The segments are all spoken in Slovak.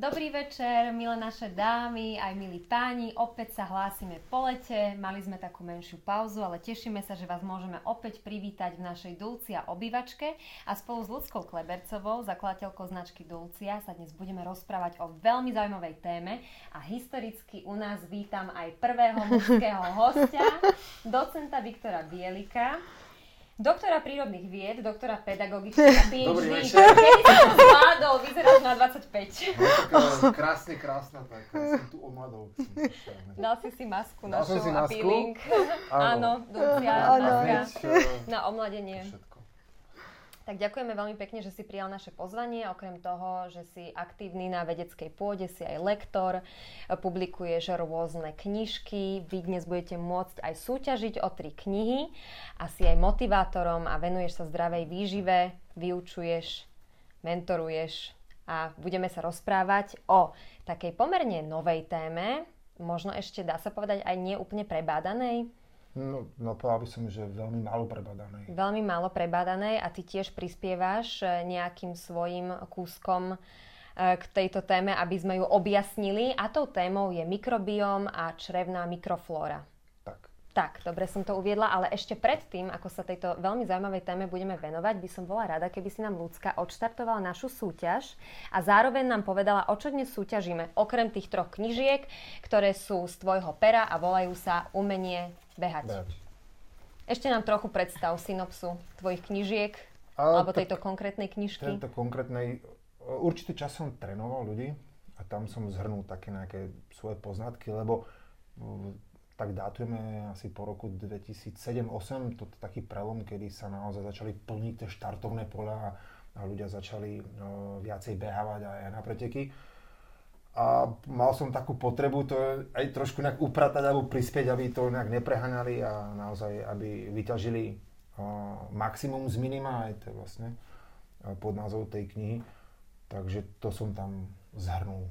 Dobrý večer, milé naše dámy, aj milí páni. Opäť sa hlásime po lete. Mali sme takú menšiu pauzu, ale tešíme sa, že vás môžeme opäť privítať v našej Dulcia obývačke a spolu s Ľudskou Klebercovou, zakladateľkou značky Dulcia, sa dnes budeme rozprávať o veľmi zaujímavej téme a historicky u nás vítam aj prvého mužského hostia, docenta Viktora Bielika doktora prírodných vied, doktora pedagogiky a PhD. Dobrý večer. To zvládol, vyzeráš na 25. No, krásne, krásna, tak som tu omladol. Dal si si masku Dal som našu si a masku? peeling. Áno. Áno, Áno. na omladenie. všetko. Tak ďakujeme veľmi pekne, že si prijal naše pozvanie. Okrem toho, že si aktívny na vedeckej pôde, si aj lektor, publikuješ rôzne knižky. Vy dnes budete môcť aj súťažiť o tri knihy a si aj motivátorom a venuješ sa zdravej výžive, vyučuješ, mentoruješ a budeme sa rozprávať o takej pomerne novej téme, možno ešte dá sa povedať aj nie úplne prebádanej, No, no povedal by som, že veľmi málo prebadanej. veľmi málo prebádanej a ty tiež prispievaš e, nejakým svojim kúskom e, k tejto téme, aby sme ju objasnili. A tou témou je mikrobióm a črevná mikroflóra. Tak. Dobre som to uviedla, ale ešte predtým, ako sa tejto veľmi zaujímavej téme budeme venovať, by som bola rada, keby si nám Ľudská odštartovala našu súťaž a zároveň nám povedala, o čo dnes súťažíme, okrem tých troch knižiek, ktoré sú z tvojho pera a volajú sa Umenie behať. Behať. Ešte nám trochu predstav synopsu tvojich knižiek, A alebo tejto konkrétnej knižky. Tento konkrétnej, určitý čas som trénoval ľudí a tam som zhrnul také nejaké svoje poznatky, lebo uh, tak dátujeme asi po roku 2007-2008, to je taký prelom, kedy sa naozaj začali plniť tie štartovné poľa a, ľudia začali uh, viacej behávať aj na preteky. A mal som takú potrebu to aj trošku nejak upratať alebo prispieť, aby to nejak nepreháňali a naozaj, aby vyťažili uh, maximum z minima, aj to vlastne uh, pod názov tej knihy. Takže to som tam zhrnul.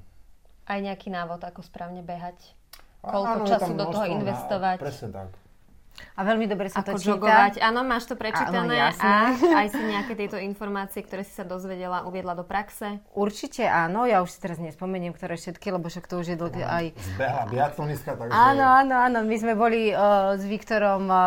Aj nejaký návod, ako správne behať. Koľko áno, času do toho na- investovať. Presne tak. A veľmi dobre sa Ako to číta. jogovať. Áno, máš to prečítané Áno, jasné. a aj si nejaké tieto informácie, ktoré si sa dozvedela, uviedla do praxe. Určite áno, ja už si teraz nespomeniem, ktoré všetky, lebo však to už je dlhé aj... Zbehla biatlonistka, takže... Áno, áno, áno, my sme boli uh, s Viktorom uh,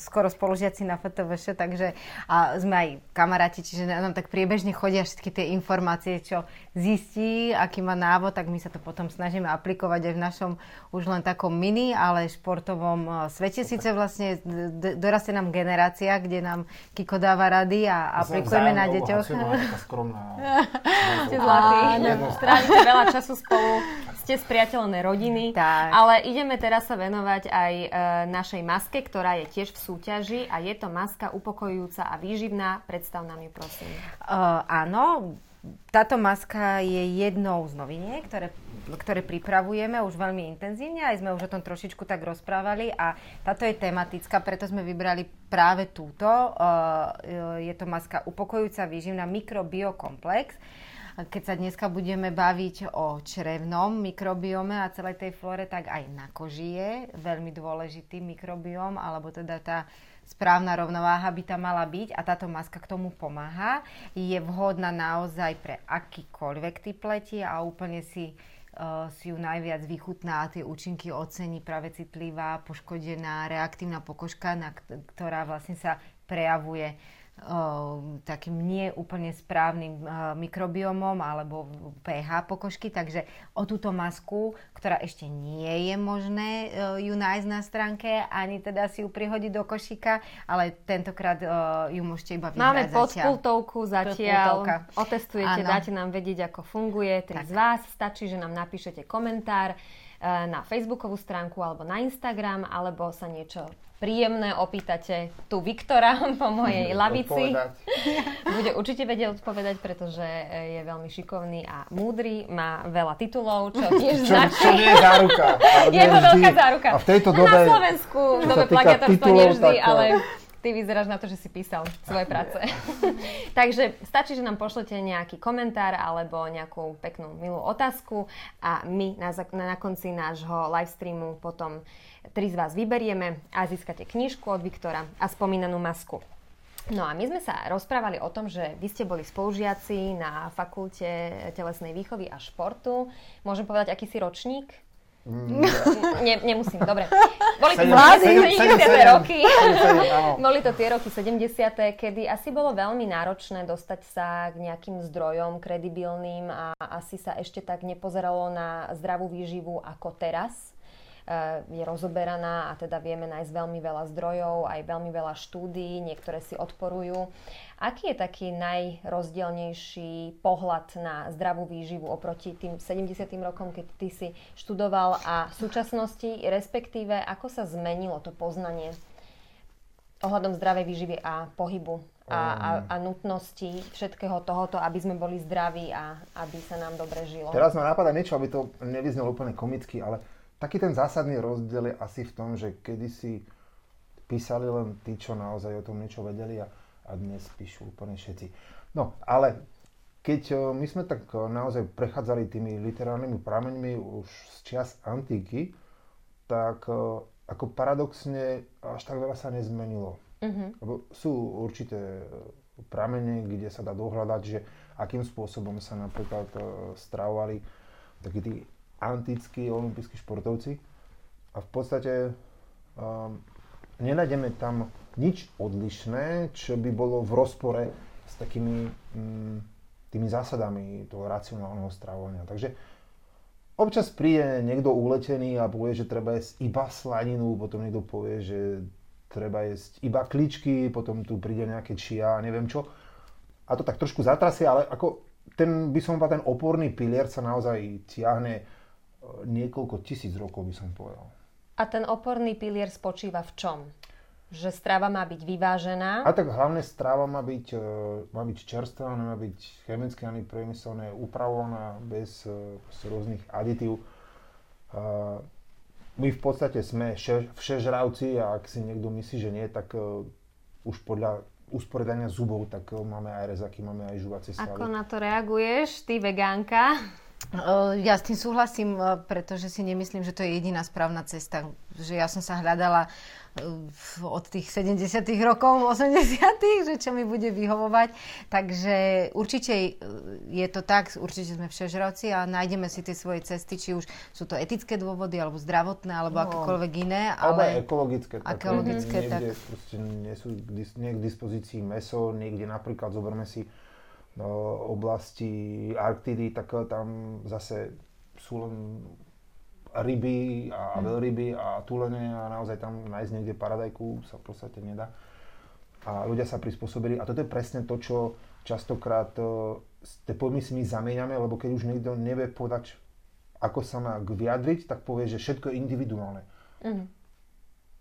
skoro spolužiaci na FTVŠ, takže a sme aj kamaráti, čiže nám tak priebežne chodia všetky tie informácie, čo zistí, aký má návod, tak my sa to potom snažíme aplikovať aj v našom už len takom mini, ale športovom uh, svete. Síce vlastne d- dorastie nám generácia, kde nám Kiko dáva rady a aplikujeme na deťoch. Skromná. Ste zlatí. Strávite veľa času spolu, ste spriateľné rodiny. Tak. Ale ideme teraz sa venovať aj e, našej maske, ktorá je tiež v súťaži a je to maska upokojujúca a výživná. Predstav nám ju, prosím. Uh, áno, táto maska je jednou z noviniek, ktoré, ktoré pripravujeme už veľmi intenzívne, aj sme už o tom trošičku tak rozprávali a táto je tematická, preto sme vybrali práve túto. Je to maska upokojujúca výživná mikrobiokomplex. Keď sa dneska budeme baviť o črevnom mikrobiome a celej tej flóre, tak aj na koži je veľmi dôležitý mikrobióm, alebo teda tá správna rovnováha by tam mala byť a táto maska k tomu pomáha. Je vhodná naozaj pre akýkoľvek typ pleti a úplne si, uh, si ju najviac vychutná a tie účinky ocení práve citlivá, poškodená, reaktívna pokožka, na, ktorá vlastne sa prejavuje takým nie úplne správnym uh, mikrobiomom alebo pH pokožky, takže o túto masku, ktorá ešte nie je možné uh, ju nájsť na stránke, ani teda si ju prihodiť do košíka, ale tentokrát ju môžete iba vybrať Máme zatiaľ. podpultovku zatiaľ, Podpultovka. otestujete, dáte nám vedieť, ako funguje. Tri Tak. z vás stačí, že nám napíšete komentár na facebookovú stránku alebo na Instagram, alebo sa niečo príjemné opýtate tu Viktora po mojej lavici. Odpovedať. Bude určite vedieť odpovedať, pretože e, je veľmi šikovný a múdry, má veľa titulov, čo tiež Čo, značí. čo nie je záruka. Je to veľká záruka. A v tejto No dobe... Na Slovensku v dobe plagiatorstva nie vždy, tak, ale ty vyzeráš na to, že si písal svoje práce. Takže stačí, že nám pošlete nejaký komentár alebo nejakú peknú, milú otázku a my na, na, na konci nášho livestreamu potom tri z vás vyberieme a získate knižku od Viktora a spomínanú masku. No a my sme sa rozprávali o tom, že vy ste boli spolužiaci na fakulte telesnej výchovy a športu. Môžem povedať, aký si ročník? Mm. Ne, nemusím, dobre. Boli to 70. roky. Boli to tie roky 70. kedy asi bolo veľmi náročné dostať sa k nejakým zdrojom kredibilným a asi sa ešte tak nepozeralo na zdravú výživu ako teraz je rozoberaná a teda vieme nájsť veľmi veľa zdrojov, aj veľmi veľa štúdií, niektoré si odporujú. Aký je taký najrozdielnejší pohľad na zdravú výživu oproti tým 70. rokom, keď ty si študoval a v súčasnosti, respektíve ako sa zmenilo to poznanie ohľadom zdravej výživy a pohybu a, a, a nutnosti všetkého tohoto, aby sme boli zdraví a aby sa nám dobre žilo. Teraz ma napadá niečo, aby to nevyznelo úplne komicky, ale taký ten zásadný rozdiel je asi v tom, že kedysi písali len tí, čo naozaj o tom niečo vedeli a, a dnes píšu úplne všetci. No, ale keď e, my sme tak e, naozaj prechádzali tými literárnymi prameňmi už z čias antiky, tak e, ako paradoxne až tak veľa sa nezmenilo. Uh-huh. Lebo sú určité pramene, kde sa dá dohľadať, že akým spôsobom sa napríklad stravovali takí tí antickí olimpijskí športovci a v podstate um, nenájdeme tam nič odlišné, čo by bolo v rozpore s takými um, tými zásadami toho racionálneho stravovania. Takže občas príde niekto uletený a povie, že treba jesť iba slaninu, potom niekto povie, že treba jesť iba kličky, potom tu príde nejaké čia neviem čo. A to tak trošku zatrasie, ale ako ten, by som povedal, ten oporný pilier sa naozaj tiahne niekoľko tisíc rokov, by som povedal. A ten oporný pilier spočíva v čom? Že strava má byť vyvážená? A tak hlavne strava má byť, e, má byť čerstvá, má byť chemicky ani priemyselne upravovaná bez, e, bez rôznych aditív. My v podstate sme všežravci a ak si niekto myslí, že nie, tak e, už podľa usporiadania zubov, tak máme aj rezaky, máme aj žuvacie svaly. Ako na to reaguješ, ty vegánka? Ja s tým súhlasím, pretože si nemyslím, že to je jediná správna cesta. Že ja som sa hľadala od tých 70 rokov, 80 že čo mi bude vyhovovať. Takže určite je to tak, určite sme všežravci a nájdeme si tie svoje cesty, či už sú to etické dôvody, alebo zdravotné, alebo no, akékoľvek iné. Ale ekologické. Tak, ekologické, niekde, tak. nie sú nie k dispozícii meso, niekde napríklad zoberme si oblasti Arktidy, tak tam zase sú len ryby a hmm. veľryby a tulene a naozaj tam nájsť niekde paradajku sa v podstate nedá. A ľudia sa prispôsobili a toto je presne to, čo častokrát tie pojmy si my zamieňame, lebo keď už niekto nevie povedať, ako sa má vyjadriť, tak povie, že všetko je individuálne. Mm.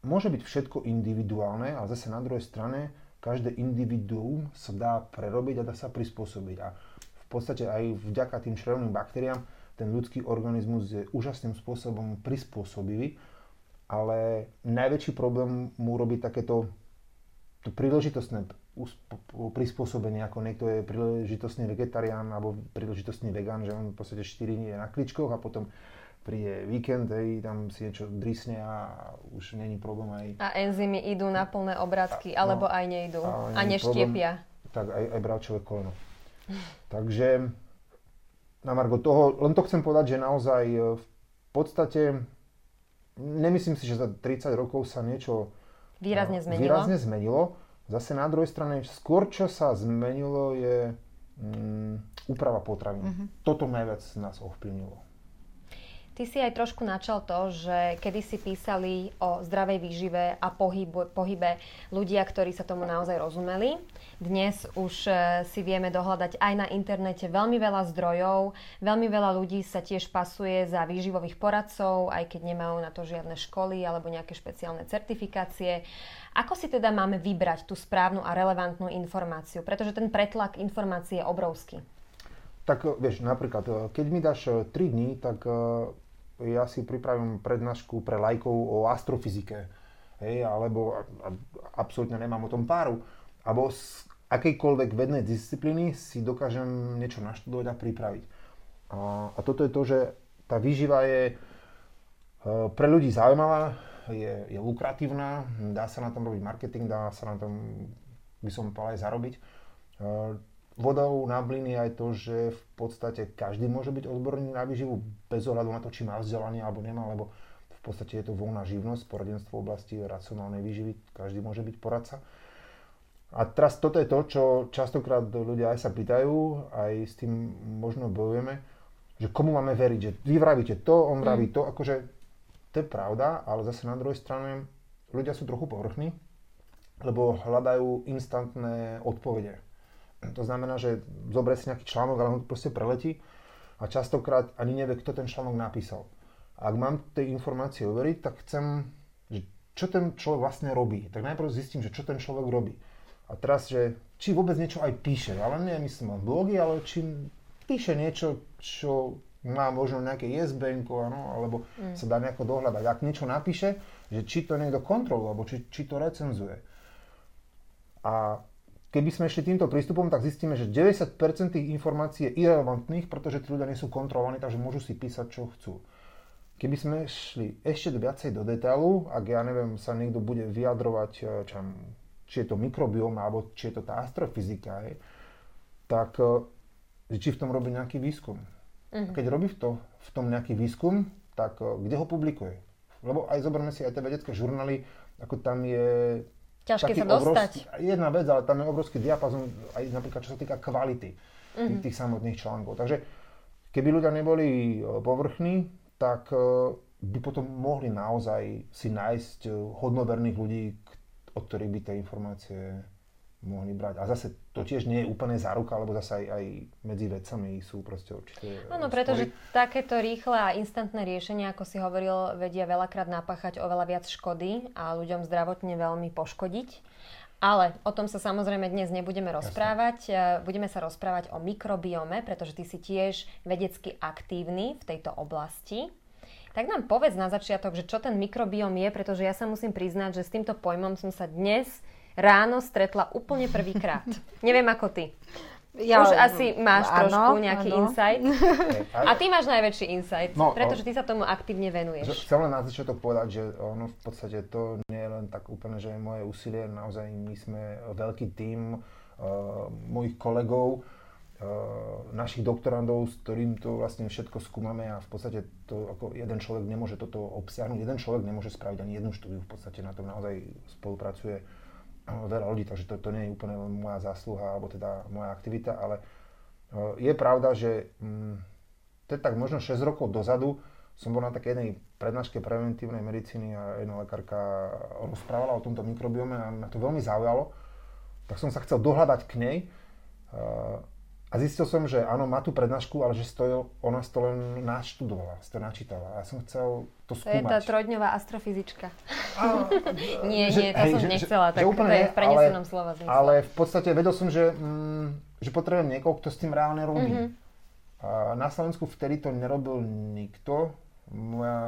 Môže byť všetko individuálne, ale zase na druhej strane každé individuum sa dá prerobiť a dá sa prispôsobiť. A v podstate aj vďaka tým črevným baktériám ten ľudský organizmus je úžasným spôsobom prispôsobivý, ale najväčší problém mu robí takéto to príležitostné prispôsobenie, ako niekto je príležitostný vegetarián alebo príležitostný vegán, že on v podstate 4 dní je na kličkoch a potom príde víkend, hej, tam si niečo drisne a už není problém aj... A enzymy idú na plné obrátky, a, alebo no, aj nejdú. A, a neštiepia. Problém, tak aj, aj bravčové koleno. Takže na Margo toho, len to chcem povedať, že naozaj e, v podstate nemyslím si, že za 30 rokov sa niečo výrazne zmenilo. Výrazne zmenilo. Zase na druhej strane, skôr čo sa zmenilo je mm, úprava potravín. Mm-hmm. Toto najviac nás ovplyvnilo. Ty si aj trošku načal to, že kedy si písali o zdravej výžive a pohybu, pohybe ľudia, ktorí sa tomu naozaj rozumeli. Dnes už e, si vieme dohľadať aj na internete veľmi veľa zdrojov, veľmi veľa ľudí sa tiež pasuje za výživových poradcov, aj keď nemajú na to žiadne školy alebo nejaké špeciálne certifikácie. Ako si teda máme vybrať tú správnu a relevantnú informáciu? Pretože ten pretlak informácií je obrovský. Tak vieš, napríklad, keď mi dáš 3 e, dní, tak e, ja si pripravím prednášku pre lajkov o astrofyzike, hej, alebo absolútne nemám o tom páru, alebo z akejkoľvek vednej disciplíny si dokážem niečo naštudovať a pripraviť. A, a toto je to, že tá výživa je e, pre ľudí zaujímavá, je, je lukratívna, dá sa na tom robiť marketing, dá sa na tom by som povedal aj zarobiť. Vodou na blin je aj to, že v podstate každý môže byť odborník na výživu bez ohľadu na to, či má vzdelanie alebo nemá, lebo v podstate je to voľná živnosť, poradenstvo v oblasti racionálnej výživy, každý môže byť poradca. A teraz toto je to, čo častokrát ľudia aj sa pýtajú, aj s tým možno bojujeme, že komu máme veriť, že vy vravíte to, on vraví mm. to, akože to je pravda, ale zase na druhej strane ľudia sú trochu povrchní, lebo hľadajú instantné odpovede to znamená, že zoberie si nejaký článok, ale on to proste preletí a častokrát ani nevie, kto ten článok napísal. A ak mám tej informácie overiť, tak chcem, že čo ten človek vlastne robí. Tak najprv zistím, že čo ten človek robí. A teraz, že či vôbec niečo aj píše, ale nie myslím blogy, ale či píše niečo, čo má možno nejaké ISBN, ano, alebo mm. sa dá nejako dohľadať. Ak niečo napíše, že či to niekto kontroluje, alebo či, či to recenzuje. A Keby sme šli týmto prístupom, tak zistíme, že 90% tých informácií je irrelevantných, pretože tí ľudia nie sú kontrolovaní, takže môžu si písať, čo chcú. Keby sme šli ešte viacej do detailu, ak ja neviem, sa niekto bude vyjadrovať, e, čo, či je to mikrobióm, alebo či je to tá astrofyzika, je, tak e, či v tom robí nejaký výskum. Uh-huh. Keď robí v, to, v tom nejaký výskum, tak e, kde ho publikuje? Lebo aj zoberme si aj tie vedecké žurnály, ako tam je ťažké sa dostať. Obrovský, jedna vec, ale tam je obrovský diapazon, aj napríklad čo sa týka kvality mm-hmm. tých, tých samotných článkov. Takže keby ľudia neboli e, povrchní, tak e, by potom mohli naozaj si nájsť e, hodnoverných ľudí, od ktorých by tie informácie mohli brať. A zase to tiež nie je úplne záruka, lebo zase aj, aj medzi vecami sú proste určité Áno, pretože takéto rýchle a instantné riešenia, ako si hovoril, vedia veľakrát napáchať oveľa viac škody a ľuďom zdravotne veľmi poškodiť. Ale o tom sa samozrejme dnes nebudeme rozprávať. Jasne. Budeme sa rozprávať o mikrobiome, pretože ty si tiež vedecky aktívny v tejto oblasti. Tak nám povedz na začiatok, že čo ten mikrobióm je, pretože ja sa musím priznať, že s týmto pojmom som sa dnes ráno stretla úplne prvýkrát. Neviem ako ty. Ja, Už asi máš áno, trošku nejaký áno. insight. A ty máš najväčší insight, no, pretože ty sa tomu aktívne venuješ. Chcem len na začiatok povedať, že ono v podstate to nie je len tak úplne, že je moje úsilie, naozaj my sme veľký tím uh, mojich kolegov, uh, našich doktorandov, s ktorým to vlastne všetko skúmame a v podstate to ako jeden človek nemôže toto obsiahnuť, jeden človek nemôže spraviť ani jednu štúdiu, v podstate na tom naozaj spolupracuje veľa ľudí, takže to, to nie je úplne moja zásluha alebo teda moja aktivita, ale je pravda, že mm, to je tak možno 6 rokov dozadu som bol na takej jednej prednáške preventívnej medicíny a jedna lekárka rozprávala o tomto mikrobiome a ma to veľmi zaujalo. Tak som sa chcel dohľadať k nej a zistil som, že áno, má tú prednášku, ale že stojil, ona to len naštudovala, si to načítala. A ja som chcel to skúmať. To je tá trojdňová astrofyzička. A, nie, že, nie, to hej, som že, nechcela, že, tak že úplne, to je v prenesenom ale, slova zmysle. Ale v podstate vedel som, že, mm, že potrebujem niekoho, kto s tým reálne robí. Mm-hmm. A na Slovensku vtedy to nerobil nikto. Moja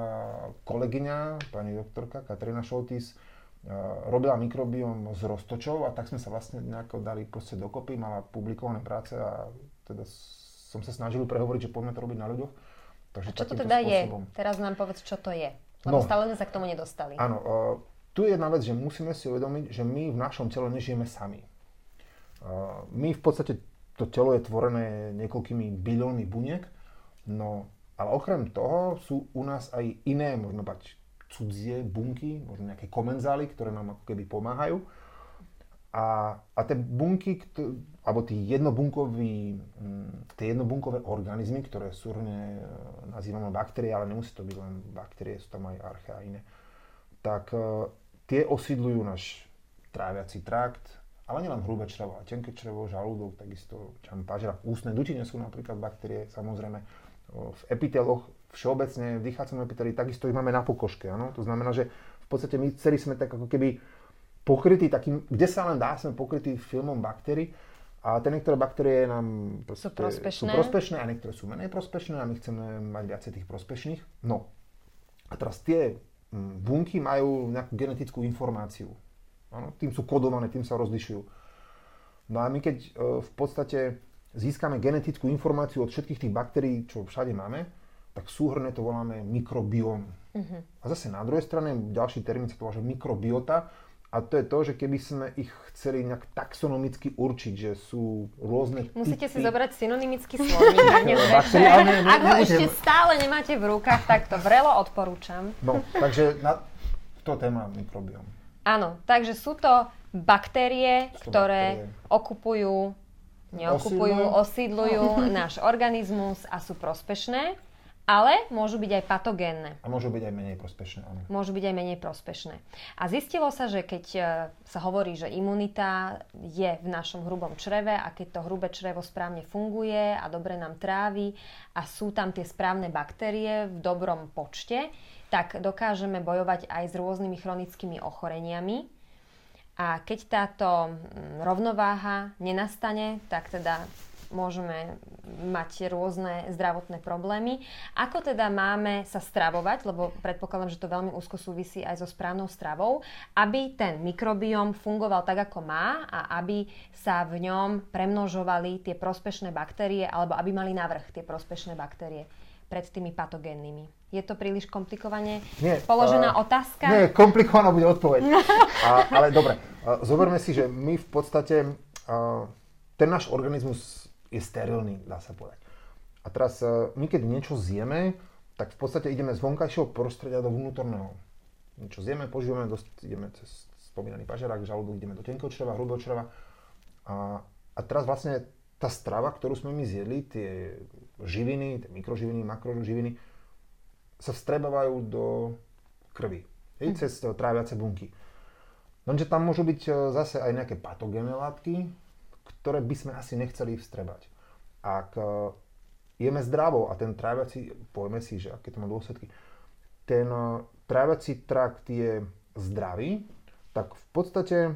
kolegyňa, pani doktorka Katrina Šoltis, robila mikrobiom z roztočov a tak sme sa vlastne nejako dali proste dokopy, mala publikované práce a teda som sa snažil prehovoriť, že poďme to robiť na ľuďoch. Takže a čo to teda spôsobom. je? Teraz nám povedz, čo to je. Lebo no, stále sme sa k tomu nedostali. Áno, uh, tu je jedna vec, že musíme si uvedomiť, že my v našom tele nežijeme sami. Uh, my v podstate, to telo je tvorené niekoľkými biliónmi buniek, no ale okrem toho sú u nás aj iné, možno bať cudzie bunky, možno nejaké komenzály, ktoré nám ako keby pomáhajú. A, a tie bunky, alebo tí jednobunkoví, mm, tie jednobunkové organizmy, ktoré súhrne e, nazývame baktérie, ale nemusí to byť len baktérie, sú tam aj arche a iné, tak uh, tie osídľujú náš tráviaci trakt, ale nielen hrubé črevo, ale tenké črevo, žalúdok, takisto čam pažera, ústne dutine sú napríklad baktérie, samozrejme, v epiteloch všeobecne v dýchacom epiteli takisto ich máme na pokožke. Ano? To znamená, že v podstate my celý sme tak ako keby pokrytí takým, kde sa len dá, sme pokrytí filmom baktérií. A tie niektoré baktérie nám sú prospešné. sú prospešné a niektoré sú menej prospešné a my chceme mať viacej tých prospešných. No a teraz tie mm, bunky majú nejakú genetickú informáciu. Ano? Tým sú kodované, tým sa rozlišujú. No a my keď e, v podstate získame genetickú informáciu od všetkých tých baktérií, čo všade máme, tak súhrne to voláme mikrobióm. Uh-huh. A zase na druhej strane, ďalší termín sa to volá, že mikrobiota A to je to, že keby sme ich chceli nejak taxonomicky určiť, že sú rôzne Musíte typy... si zobrať synonymický slovník. ak Ak ho ešte stále nemáte v rukách, tak to vrelo odporúčam. No, takže na to téma mikrobiom. Áno, takže sú to baktérie, Sú to ktoré baktérie. okupujú, neokupujú, osídlujú náš organizmus a sú prospešné, ale môžu byť aj patogénne. A môžu byť aj menej prospešné, áno. môžu byť aj menej prospešné. A zistilo sa, že keď e, sa hovorí, že imunita je v našom hrubom čreve a keď to hrubé črevo správne funguje a dobre nám trávi a sú tam tie správne baktérie v dobrom počte, tak dokážeme bojovať aj s rôznymi chronickými ochoreniami. A keď táto mm, rovnováha nenastane, tak teda môžeme mať rôzne zdravotné problémy. Ako teda máme sa stravovať, lebo predpokladám, že to veľmi úzko súvisí aj so správnou stravou, aby ten mikrobióm fungoval tak, ako má a aby sa v ňom premnožovali tie prospešné baktérie alebo aby mali navrh tie prospešné baktérie pred tými patogénnymi. Je to príliš komplikovane Nie, položená a- otázka? Nie, komplikovaná bude odpoveď. A, ale dobre, a zoberme si, že my v podstate, a, ten náš organizmus je sterilný, dá sa povedať. A teraz a, my keď niečo zjeme, tak v podstate ideme z vonkajšieho prostredia do vnútorného. Niečo zjeme, požívame, dosť, ideme cez spomínaný pažerák, žalúdok, ideme do tenkého čreva, hrubého čreva. A, a teraz vlastne tá strava, ktorú sme my zjedli, tie živiny, tie mikroživiny, makroživiny, sa vstrebávajú do krvi. Hej, cez e, tráviace bunky. Lenže tam môžu byť e, zase aj nejaké patogénne látky, ktoré by sme asi nechceli vstrebať. Ak e, jeme zdravo a ten tráviaci, povieme si, že aké to má dôsledky, ten e, tráviaci trakt je zdravý, tak v podstate e,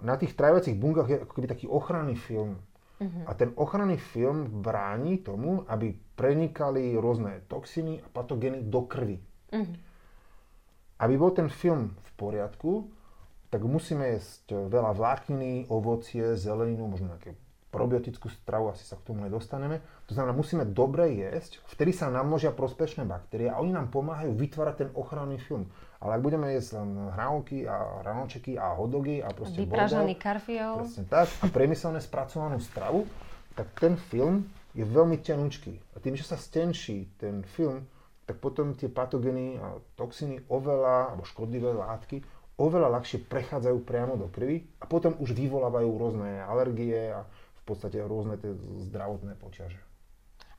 na tých tráviacich bunkách je ako keby taký ochranný film. A ten ochranný film bráni tomu, aby prenikali rôzne toxiny a patogény do krvi. Aby bol ten film v poriadku, tak musíme jesť veľa vlákniny, ovocie, zeleninu, možno nejaké probiotickú stravu, asi sa k tomu nedostaneme. To znamená, musíme dobre jesť, vtedy sa namnožia prospešné baktérie a oni nám pomáhajú vytvárať ten ochranný film. Ale ak budeme jesť len hranolky a hranolčeky a hodogy a proste Vypražaný karfiol. Presne tak. A priemyselne spracovanú stravu, tak ten film je veľmi tenučký. A tým, že sa stenší ten film, tak potom tie patogény a toxiny oveľa, alebo škodlivé látky, oveľa ľahšie prechádzajú priamo do krvi a potom už vyvolávajú rôzne alergie a v podstate rôzne tie zdravotné poťaže.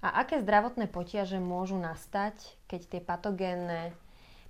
A aké zdravotné potiaže môžu nastať, keď tie patogénne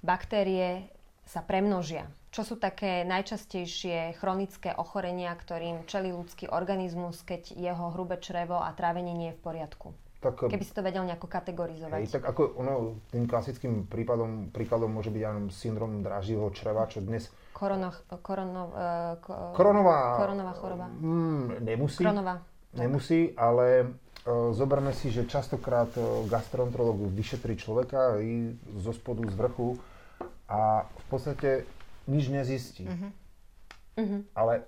baktérie sa premnožia? Čo sú také najčastejšie chronické ochorenia, ktorým čelí ľudský organizmus, keď jeho hrubé črevo a trávenie nie je v poriadku? Tak, Keby si to vedel nejako kategorizovať. Hej, tak ako ono, tým klasickým prípadom, príkladom môže byť aj syndrom draživého čreva, čo dnes Korono, korono, uh, ko, Koronová, Koronová choroba. Mm, nemusí. Kronová. Nemusí, ale uh, zoberme si, že častokrát gastroenterolog vyšetrí človeka i zo spodu, z vrchu a v podstate nič nezistí. Mhm. Ale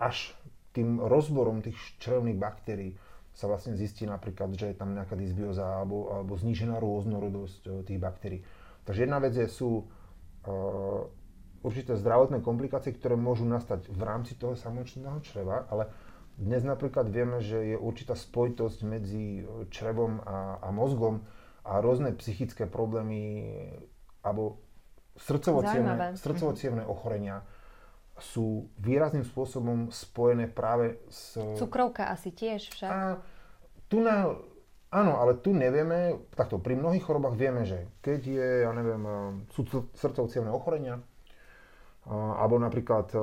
až tým rozborom tých črevných baktérií sa vlastne zistí napríklad, že je tam nejaká dysbioza alebo, alebo znížená rôznorodosť uh, tých baktérií. Takže jedna vec je, sú uh, určité zdravotné komplikácie, ktoré môžu nastať v rámci toho samotného čreva, ale dnes napríklad vieme, že je určitá spojitosť medzi črevom a, a mozgom a rôzne psychické problémy alebo srdcovo-cievne, srdcovo-cievne ochorenia sú výrazným spôsobom spojené práve s... Cukrovka asi tiež však. A tu na, áno, ale tu nevieme, takto pri mnohých chorobách vieme, že keď je, ja neviem, eh, sú srdcovo-cievne ochorenia, a- alebo napríklad eh,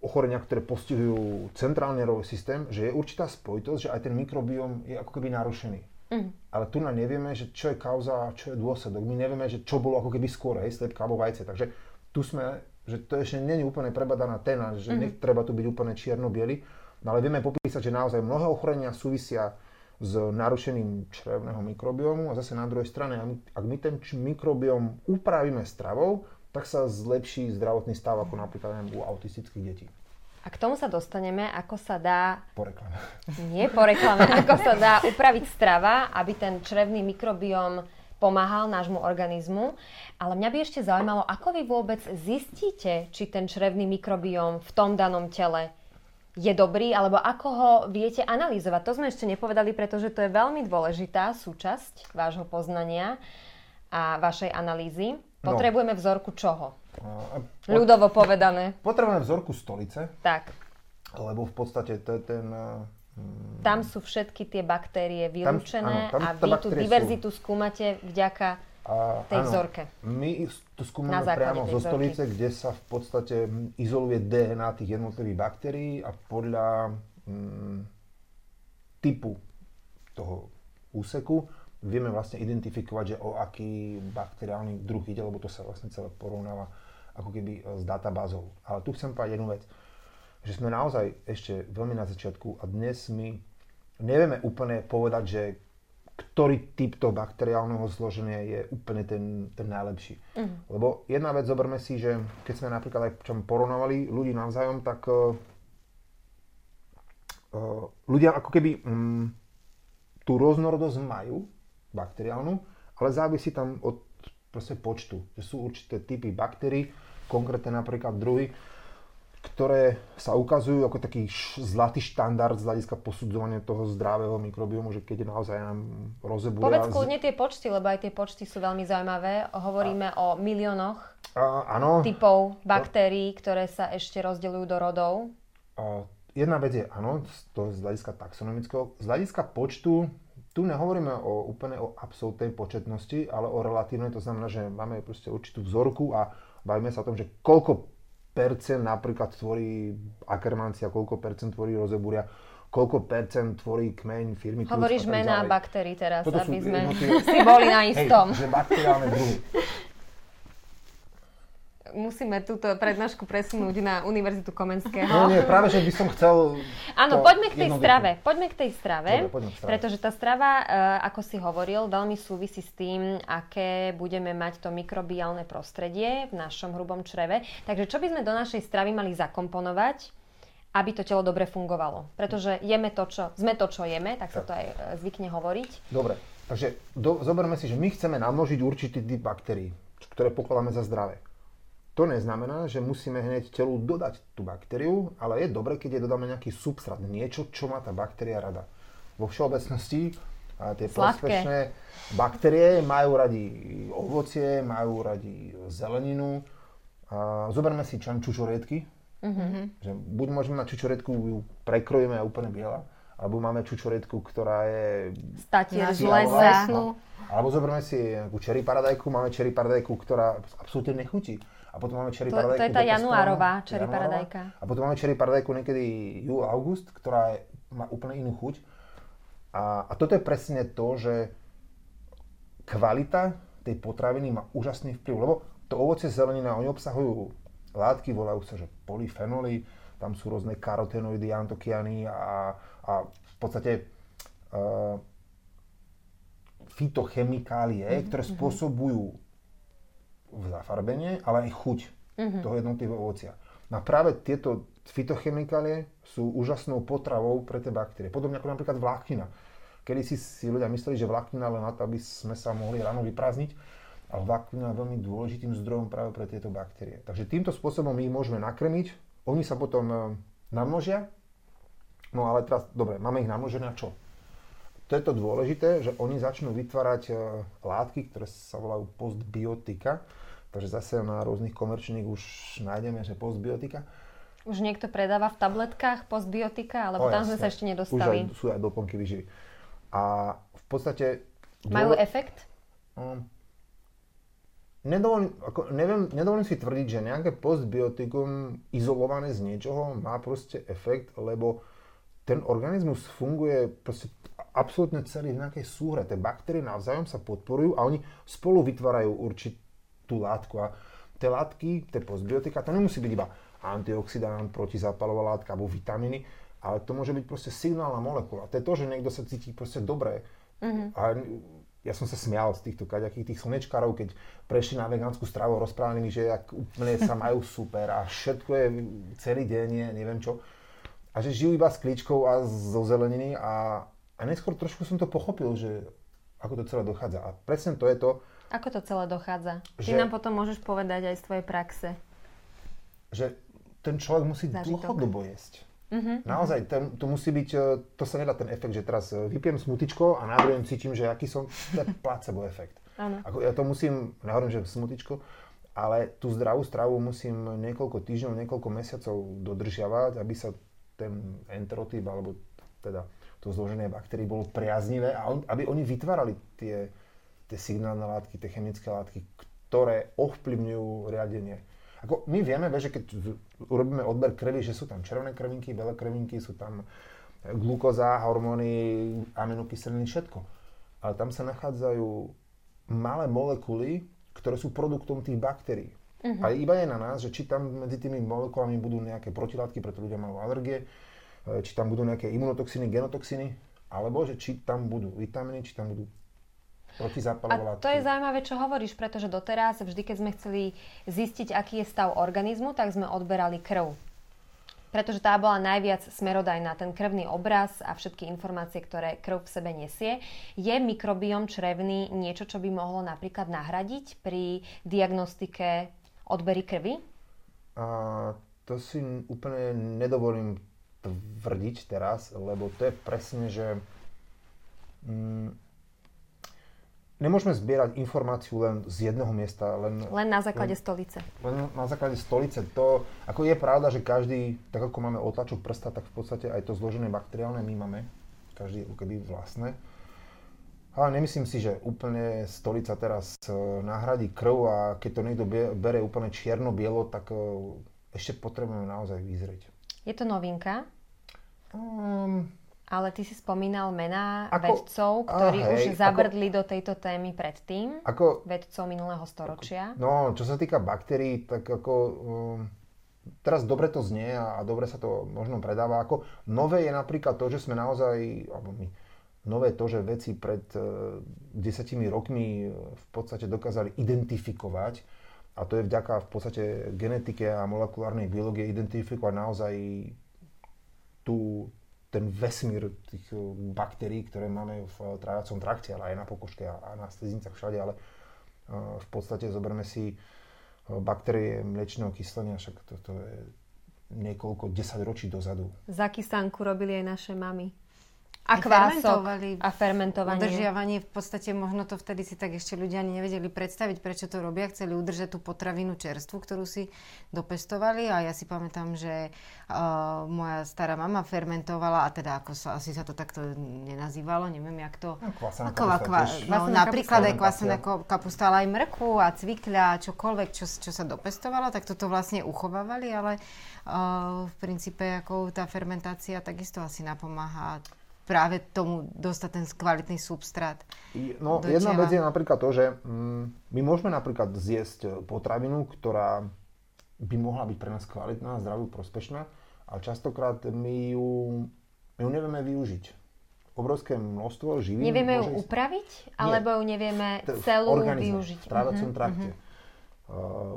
ochorenia, ktoré postihujú centrálny nervový systém, že je určitá spojitosť, že aj ten mikrobióm je ako keby narušený. Mhm. Ale tu na nevieme, že čo je kauza a čo je dôsledok. My nevieme, že čo bolo ako keby skôr, hej, slepka alebo vajce. Takže tu sme, že to ešte není úplne prebadaná téma, že mm-hmm. netreba tu byť úplne čierno-biely, no ale vieme popísať, že naozaj mnohé ochorenia súvisia s narušením črevného mikrobiomu a zase na druhej strane, ak my- ten mikrobióm upravíme stravou, tak sa zlepší zdravotný stav, ako napríklad u autistických detí. A k tomu sa dostaneme, ako sa dá Po reklame. Nie po reklame, ako sa dá upraviť strava, aby ten črevný mikrobióm pomáhal nášmu organizmu. Ale mňa by ešte zaujímalo, ako vy vôbec zistíte, či ten črevný mikrobióm v tom danom tele je dobrý, alebo ako ho viete analyzovať. To sme ešte nepovedali, pretože to je veľmi dôležitá súčasť vášho poznania a vašej analýzy. No. Potrebujeme vzorku čoho? A, Ľudovo povedané. Potrebujeme vzorku stolice, Tak. lebo v podstate to je ten... Tam sú všetky tie baktérie vylúčené áno, tam a vy tú baktérie sú. diverzitu skúmate vďaka A, tej áno, vzorke. My to skúmame priamo zo vzorky. stolice, kde sa v podstate izoluje DNA tých jednotlivých baktérií a podľa mm, typu toho úseku vieme vlastne identifikovať, že o aký bakteriálny druh ide, lebo to sa vlastne celé porovnáva ako keby s databázou. Ale tu chcem povedať jednu vec, že sme naozaj ešte veľmi na začiatku a dnes my nevieme úplne povedať, že ktorý typ toho bakteriálneho zloženia je úplne ten, ten najlepší. Lebo jedna vec, zoberme si, že keď sme napríklad aj čo porovnávali ľudí navzájom, tak uh, uh, ľudia ako keby um, tú rôznorodosť majú, bakteriálnu, ale závisí tam od proste počtu. Že sú určité typy baktérií, konkrétne napríklad druhy, ktoré sa ukazujú ako taký zlatý štandard z hľadiska posudzovania toho zdravého mikrobiomu, že keď naozaj nám rozebúria... Povedz kľudne tie počty, lebo aj tie počty sú veľmi zaujímavé. Hovoríme o miliónoch A, áno, typov baktérií, ktoré sa ešte rozdeľujú do rodov. a jedna vec je, áno, to z hľadiska taxonomického. Z hľadiska počtu, tu nehovoríme o, úplne o absolútnej početnosti, ale o relatívnej, to znamená, že máme proste určitú vzorku a bavíme sa o tom, že koľko percent napríklad tvorí Ackermancia, koľko percent tvorí rozebúria, koľko percent tvorí kmeň firmy Hovoríš a mená baktérií teraz, Toto sú aby sme jednotlivé- si boli na Hej, istom. že bakteriálne druhy. Musíme túto prednášku presunúť na Univerzitu Komenského. No nie, práve, že by som chcel... Áno, poďme k tej strave. Poďme k tej strave, Dobre, poďme k strave. pretože tá strava, e, ako si hovoril, veľmi súvisí s tým, aké budeme mať to mikrobiálne prostredie v našom hrubom čreve. Takže čo by sme do našej stravy mali zakomponovať, aby to telo dobre fungovalo? Pretože jeme to, čo, sme to, čo jeme, tak sa to aj e, zvykne hovoriť. Dobre, takže do, zoberme si, že my chceme namnožiť určitý typ baktérií, ktoré pokladáme za zdravé. To neznamená, že musíme hneď telu dodať tú baktériu, ale je dobre, keď jej dodáme nejaký substrát, niečo, čo má tá baktéria rada. Vo všeobecnosti a tie Sladké. prospešné baktérie majú radi ovocie, majú radi zeleninu. A zoberme si čan čučoriedky, že buď môžeme mať čučoriedku, ju prekrojíme a úplne biela, alebo máme čučoriedku, ktorá je Statier z lesa. Lesnú. alebo zoberme si nejakú cherry paradajku, máme cherry paradajku, ktorá absolútne nechutí. A potom máme cherry To- to paradajku. je tá januárová pestového, cherry januárová. paradajka. A potom máme cherry paradajku niekedy júl, august, ktorá je, má úplne inú chuť. A, a toto je presne to, že kvalita tej potraviny má úžasný vplyv, lebo to ovocie zelenina, oni obsahujú látky, volajú sa, že polyfenoly, tam sú rôzne karotenoidy, antokiany a, a v podstate uh, fitochemikálie, ktoré spôsobujú zafarbenie, ale aj chuť toho jednotlivého ovocia. No a práve tieto fitochemikálie sú úžasnou potravou pre tie baktérie. Podobne ako napríklad vláknina. Kedy si, si ľudia mysleli, že vláknina len na to, aby sme sa mohli ráno vyprázdniť, ale vláknina je veľmi dôležitým zdrojom práve pre tieto baktérie. Takže týmto spôsobom my ich môžeme nakrmiť, oni sa potom e, namnožia, no ale teraz, dobre, máme ich namnožené a čo? To je to dôležité, že oni začnú vytvárať e, látky, ktoré sa volajú postbiotika. Takže zase na rôznych komerčných už nájdeme, že postbiotika. Už niekto predáva v tabletkách postbiotika, alebo O, tam sme jasné. sa ešte Už nedostali. aj, sú aj doplnky výživy. A v podstate... Majú dôle- efekt? Um, nedovolím, ako, neviem, nedovolím si tvrdiť, že nejaké postbiotikum izolované z niečoho má proste efekt, lebo ten organizmus funguje proste absolútne celý v nejakej súhre. Tie baktérie navzájom sa podporujú a oni spolu vytvárajú určitú látku. A tie látky, tie postbiotika, to nemusí byť iba antioxidant, protizápalová látka alebo vitamíny, ale to môže byť proste signálna molekula. To je to, že niekto sa cíti proste dobre. A ja som sa smial z týchto kaďakých tých slnečkárov, keď prešli na vegánsku stravu, rozprávali mi, že jak úplne sa majú super a všetko je celý deň, nie, neviem čo. A že žijú iba s klíčkou a zo zeleniny a, a neskôr trošku som to pochopil, že ako to celé dochádza. A presne to je to, Ako to celé dochádza? Ty Že- nám potom môžeš povedať aj z tvojej praxe. že ten človek musí Zážitok. dlhodobo jesť. Mhm. Naozaj, ten, to musí byť, e, to sa nedá ten efekt, že teraz e, vypijem smutičko a na druhý deň cítim, že aký som, to je placebo efekt. Ako ja to musím, nehovorím, že smutičko, ale tú zdravú stravu musím niekoľko týždňov, niekoľko mesiacov dodržiavať, aby sa ten enterotyp, alebo teda to zloženie baktérií bolo priaznivé a on, aby oni vytvárali tie, tie signálne látky, tie chemické látky, ktoré ovplyvňujú riadenie. Ako my vieme, že keď urobíme odber krvi, že sú tam červené krvinky, biele krvinky, sú tam glukóza, hormóny, aminokyseliny, všetko. Ale tam sa nachádzajú malé molekuly, ktoré sú produktom tých baktérií. Uh-huh. A iba je na nás, že či tam medzi tými molekulami budú nejaké protilátky, preto ľudia majú alergie, či tam budú nejaké imunotoxiny, genotoxiny, alebo že či tam budú vitamíny, či tam budú protizápalové A to je zaujímavé, čo hovoríš, pretože doteraz, vždy, keď sme chceli zistiť, aký je stav organizmu, tak sme odberali krv. Pretože tá bola najviac smerodajná, ten krvný obraz a všetky informácie, ktoré krv v sebe nesie. Je mikrobiom črevný niečo, čo by mohlo napríklad nahradiť pri diagnostike odbery krvi? A to si úplne nedovolím tvrdiť teraz, lebo to je presne, že mm, nemôžeme zbierať informáciu len z jedného miesta, len, Len na základe stolice. len na základe stolice. To, ako je pravda, že každý, tak ako máme otlačok prsta, tak v podstate aj to zložené bakteriálne my máme, každý ako keby vlastné. Ale nemyslím si, že úplne stolica teraz e, nahradí krv a keď to niekto bere úplne čierno-bielo, tak e, ešte potrebujeme naozaj vyzrieť. Je to novinka, Um, ale ty si spomínal mená Ako- vedcov, ktorí a hej, už ako- zabrdli do tejto témy predtým. ako, Vedcov minulého storočia. no, čo sa týka baktérií, tak ako... Um, teraz dobre to znie a, a dobre sa to možno predáva. Ako nové je napríklad to, že sme naozaj, alebo my, nové to, že veci pred uh, desiatimi rokmi uh, v podstate dokázali identifikovať a to je vďaka v podstate genetike a molekulárnej biológie identifikovať naozaj tú, ten vesmír tých uh, baktérií, ktoré máme v uh, tráviacom trakte, ale aj na pokožke a, na sliznicach všade, ale uh, v podstate zoberme si baktérie mliečného kyslenia, však toto je niekoľko desať ročí dozadu. Zakysanku robili aj naše mamy. A kvások. fermentovali. A fermentovanie. Udržiavanie v podstate možno to vtedy si tak ešte ľudia ani nevedeli predstaviť, prečo to robia. Chceli udržať tú potravinu čerstvu, ktorú si dopestovali a ja si pamätám, že uh, moja stará mama fermentovala a teda ako sa, asi sa to takto nenazývalo, neviem jak to... No, kvasená tiež. no, napríklad aj kvasená kapusta, ale aj mrkvu a cvikľa a čokoľvek, čo, čo sa dopestovalo, tak toto vlastne uchovávali, ale uh, v princípe ako tá fermentácia takisto asi napomáha práve tomu dostať ten kvalitný substrát. No, do jedna vec je napríklad to, že mm, my môžeme napríklad zjesť e, potravinu, ktorá by mohla byť pre nás kvalitná, zdravú, prospešná, ale častokrát my ju, my ju nevieme využiť. Obrovské množstvo živín... Nevieme ju môže ísť- upraviť, alebo ju nevieme t- v celú organizme, využiť. V trávacom trakte. Uh,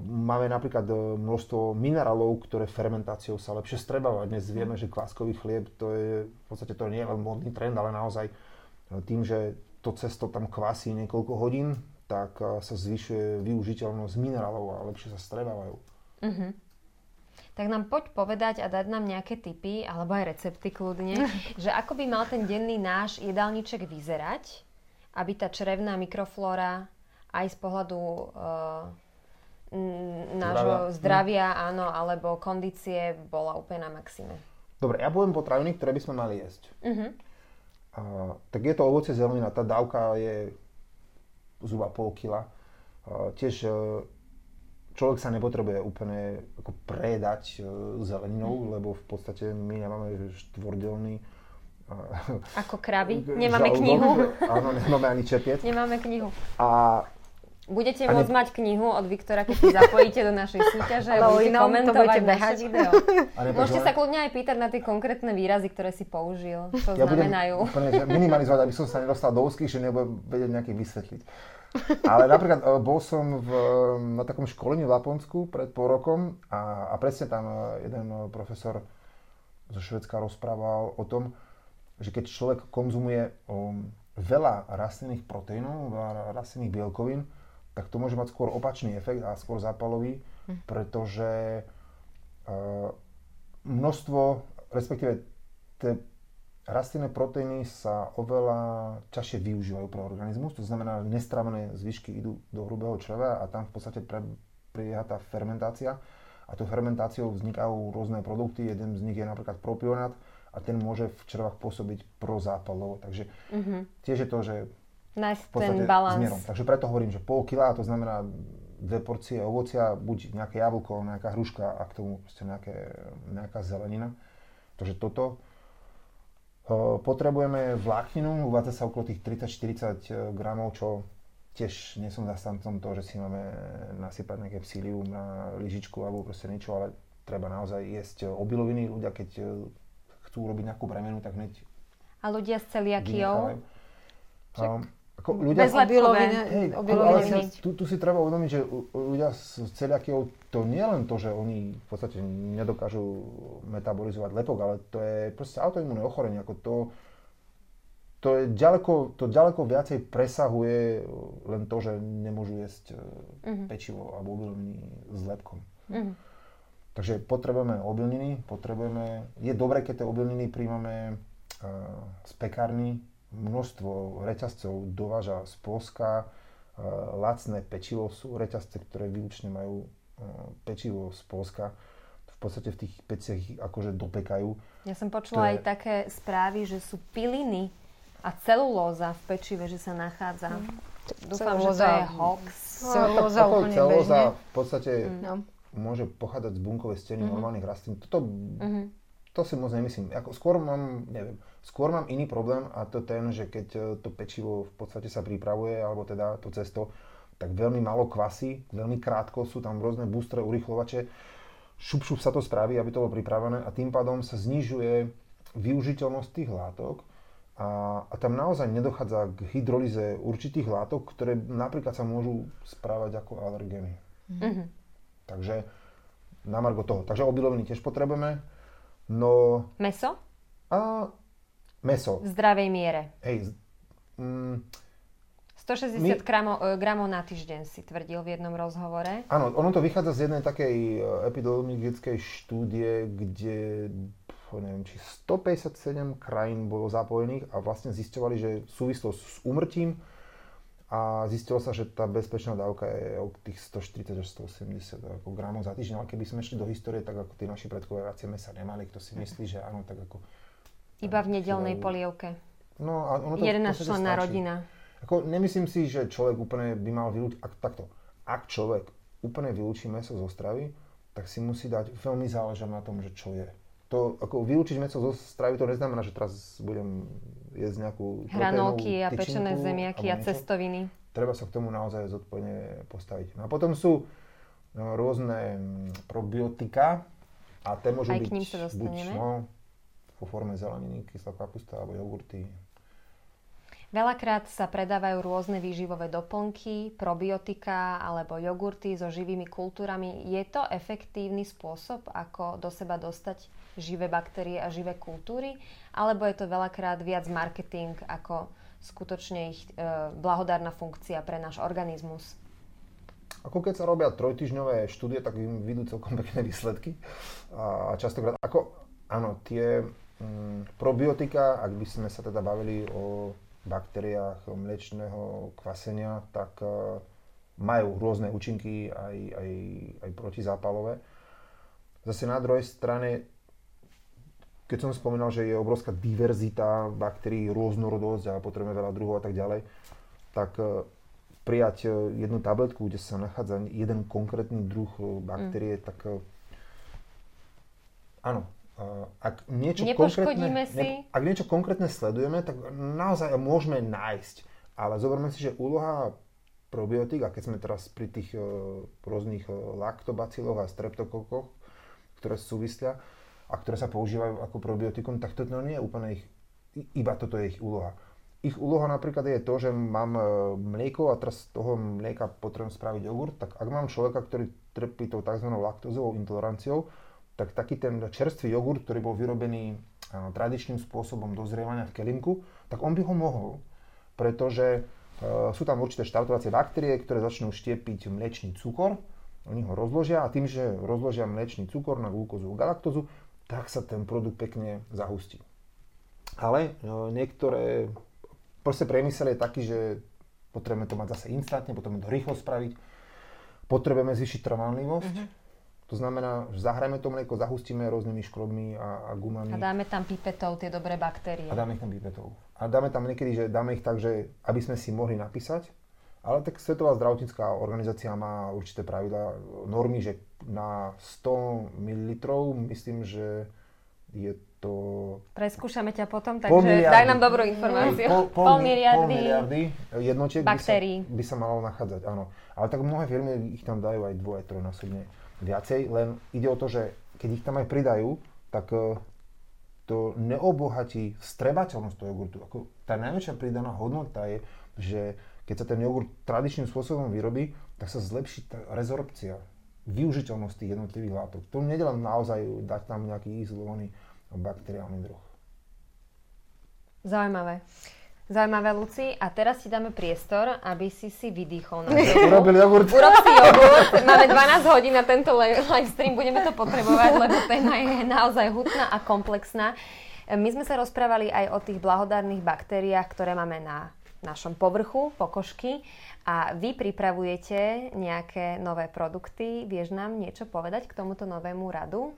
máme napríklad uh, množstvo minerálov, ktoré fermentáciou sa lepšie strebávajú. Dnes vieme, že kváskový chlieb, to je v podstate to nie je len modný trend, ale naozaj uh, tým, že to cesto tam kvasí niekoľko hodín, tak sa zvyšuje využiteľnosť minerálov a lepšie sa strebávajú. Mhm. Tak nám poď povedať a dať nám nejaké tipy, alebo aj recepty kľudne, že ako by mal ten denný náš jedálniček vyzerať, aby tá črevná mikroflóra aj z pohľadu uh, nášho zdravia, áno, alebo kondície bola úplne na maxime. Dobre, ja poviem potraviny, ktoré by sme mali jesť. Mhm. Uh, tak je to ovoce zelenina, tá dávka je zhruba pol kila. Uh, tiež uh, človek sa nepotrebuje úplne ako prejedať uh, zeleninou, lebo v podstate my nemáme štvordelný uh, Ako kravy. Nemáme žalúdok. knihu. Áno, nemáme ani čepiec. Nemáme knihu. A Budete A ne- môcť mať knihu od Viktora, keď si zapojíte do našej súťaže Ale budete inom to komentovať budete naše video. Ne- Môžete že- sa kľudne aj pýtať na tie konkrétne výrazy, ktoré si použil. Čo ja budem znamenajú. že minimalizovať, aby som sa nedostal do úzkých, že nebudem vedieť nejaké vysvetliť. Ale napríklad e, bol som v, na takom školení v Laponsku pred pol rokom a, a presne tam e, jeden e, profesor zo Švedska rozprával o tom, že keď človek konzumuje um, veľa rastlinných proteínov, veľa rastlinných bielkovín, tak to môže mať skôr opačný efekt a skôr zápalový, hm. pretože uh, množstvo, respektíve tie rastlinné proteíny sa oveľa čašie využívajú pre organizmus, to znamená, nestravené zvyšky idú do hrubého čreva a tam v podstate prebieha tá fermentácia a tou fermentáciou vznikajú rôzne produkty, jeden z nich je napríklad propionát a ten môže v črevách pôsobiť prozápalovo, takže mm-hmm. tiež je to, že Nájsť ten balans. Takže preto hovorím, že pol kila, to znamená dve porcie ovocia, buď nejaké jablko, nejaká hruška a k tomu proste nejaké, nejaká zelenina. Takže toto. Potrebujeme vlákninu, uvádza sa okolo tých 30-40 e, gramov, čo tiež nie som zastancom toho, že si máme nasypať nejaké psílium na lyžičku alebo proste niečo, ale treba naozaj jesť obiloviny. Ľudia, keď e, chcú robiť nejakú bremenu, tak hneď A ľudia s celiakiou? Ako ľudia, Bez obiloviny. Hej, ale si, tu, tu si treba uvedomiť, že ľudia s celiakiou to nie len to, že oni v podstate nedokážu metabolizovať lepok, ale to je proste autoimmunné ochorenie. Ako to, to, je ďaleko, to ďaleko viacej presahuje len to, že nemôžu jesť uh-huh. pečivo alebo obilniny s lepkom. Uh-huh. Takže potrebujeme obilniny, potrebujeme, je dobré, keď tie obilniny príjmame uh, z pekárny, množstvo reťazcov dováža z Polska. E, lacné pečivo sú reťazce, ktoré výlučne majú e, pečivo z Polska. V podstate v tých peciach ich akože dopekajú. Ja som počula je... aj také správy, že sú piliny a celulóza v pečive, že sa nachádza. Mm. Dúfam, celulóza. že to je hoax. No, celulóza úplne celulóza v podstate mm. no. môže pochádzať z bunkovej steny mm-hmm. normálnych rastlín. Toto mm-hmm to si moc nemyslím. Ako, skôr mám, neviem, skôr mám iný problém a to ten, že keď e, to pečivo v podstate sa pripravuje, alebo teda to cesto, tak veľmi malo kvasy, veľmi krátko sú tam rôzne boostre, urychlovače, šup, šup sa to spraví, aby to bolo pripravené a tým pádom sa znižuje využiteľnosť tých látok a, a tam naozaj nedochádza k hydrolize určitých látok, ktoré napríklad sa môžu správať ako alergény. Mm-hmm. Takže na margo toho. Takže obiloviny tiež potrebujeme No... Meso? A, meso. V zdravej miere. Hej. Mm, 160 my, gramov, e, gramov na týždeň si tvrdil v jednom rozhovore. Áno, ono to vychádza z jednej takej e, epidemiologickej štúdie, kde neviem, či 157 krajín bolo zapojených a vlastne zistovali, že súvislosť s umrtím a zistilo sa, že tá bezpečná dávka je od tých 140 až 180 ako gramov za týždeň, ale keby sme šli do histórie, tak ako tí naši predkovia viacej mesa nemali, kto si myslí, že áno, tak ako... Iba v nedelnej chýbajú. polievke. No a ono to 11 členná rodina. Ako, nemyslím si, že človek úplne by mal vylúčiť, ak, takto, ak človek úplne vylúči meso zo stravy, tak si musí dať veľmi záležať na tom, že čo je. To, ako vylúčiť meso zo stravy, to neznamená, že teraz budem jesť nejakú Hranolky a pečené zemiaky a cestoviny. Treba sa k tomu naozaj zodpovedne postaviť. No a potom sú no, rôzne mm, probiotika a tie môžu Aj byť buď no, vo forme zeleniny, kyslá kapusta alebo jogurty, Veľakrát sa predávajú rôzne výživové doplnky, probiotika alebo jogurty so živými kultúrami. Je to efektívny spôsob, ako do seba dostať živé baktérie a živé kultúry? Alebo je to veľakrát viac marketing ako skutočne ich e, blahodárna funkcia pre náš organizmus? Ako keď sa robia trojtyžňové štúdie, tak im vidú celkom pekné výsledky. A častokrát, ako, áno, tie mm, probiotika, ak by sme sa teda bavili o baktériách mliečného kvasenia, tak e, majú rôzne účinky aj, aj, aj protizápalové. Zase na druhej strane, keď som spomínal, že je obrovská diverzita baktérií, rôznorodosť a potrebujeme veľa druhov a tak ďalej, tak e, prijať e, jednu tabletku, kde sa nachádza jeden konkrétny druh baktérie, mm. tak áno, ak niečo, konkrétne, si. Ne, ak niečo konkrétne sledujeme, tak naozaj môžeme nájsť. Ale zoberme si, že úloha probiotik, a keď sme teraz pri tých uh, rôznych uh, laktobaciloch a streptokokoch, ktoré súvislia a ktoré sa používajú ako probiotikum, tak toto nie je úplne ich, iba toto je ich úloha. Ich úloha napríklad je to, že mám e, mlieko a teraz z toho mlieka potrebujem spraviť jogurt, tak ak mám človeka, ktorý trpí tou tzv. laktózovou intoleranciou, tak taký ten čerstvý jogurt, ktorý bol vyrobený tradičným spôsobom dozrievania v kelímku, tak on by ho mohol. pretože uh, sú tam určité štartovacie baktérie, ktoré začnú štiepiť mliečný cukor, oni ho rozložia a tým, že rozložia mliečný cukor na glukózu galaktózu, tak sa ten produkt pekne zahustí. Ale uh, niektoré, proste priemysel je taký, že potrebujeme to mať zase instantne, potrebujeme to rýchlo spraviť, potrebujeme zvýšiť trvanlivosť, uh-huh to znamená, že zahrajeme to mlieko, zahustíme rôznymi škrobmi a, a gumami. A dáme tam pipetov tie dobré baktérie. A dáme ich tam pipetov. A dáme tam niekedy, že dáme ich tak, že aby sme si mohli napísať, ale tak Svetová zdravotnícká organizácia má určité pravidla, normy, že na 100 ml myslím, že je to... Preskúšame ťa potom, takže daj nám dobrú informáciu. Pol, pol, pol, miliardy, pol miliardy jednotiek baktérií. By, sa, by sa malo nachádzať, áno. Ale tak mnohé firmy ich tam dajú aj dvoje, trojnásobne viacej, len ide o to, že keď ich tam aj pridajú, tak e, to neobohatí strebateľnosť toho jogurtu. Ako tá najväčšia pridaná hodnota je, že keď sa ten jogurt tradičným spôsobom vyrobí, tak sa zlepší tá rezorpcia, využiteľnosť tých jednotlivých látok. To je len naozaj dať tam nejaký izolovaný bakteriálny druh. Zaujímavé. Zaujímavé, Luci. A teraz ti dáme priestor, aby si si vydýchol na Urobil jogurt. Urob si jogurt. Máme 12 hodín na tento live stream. Budeme to potrebovať, lebo téma je naozaj hutná a komplexná. My sme sa rozprávali aj o tých blahodárnych baktériách, ktoré máme na našom povrchu, pokožky. A vy pripravujete nejaké nové produkty. Vieš nám niečo povedať k tomuto novému radu?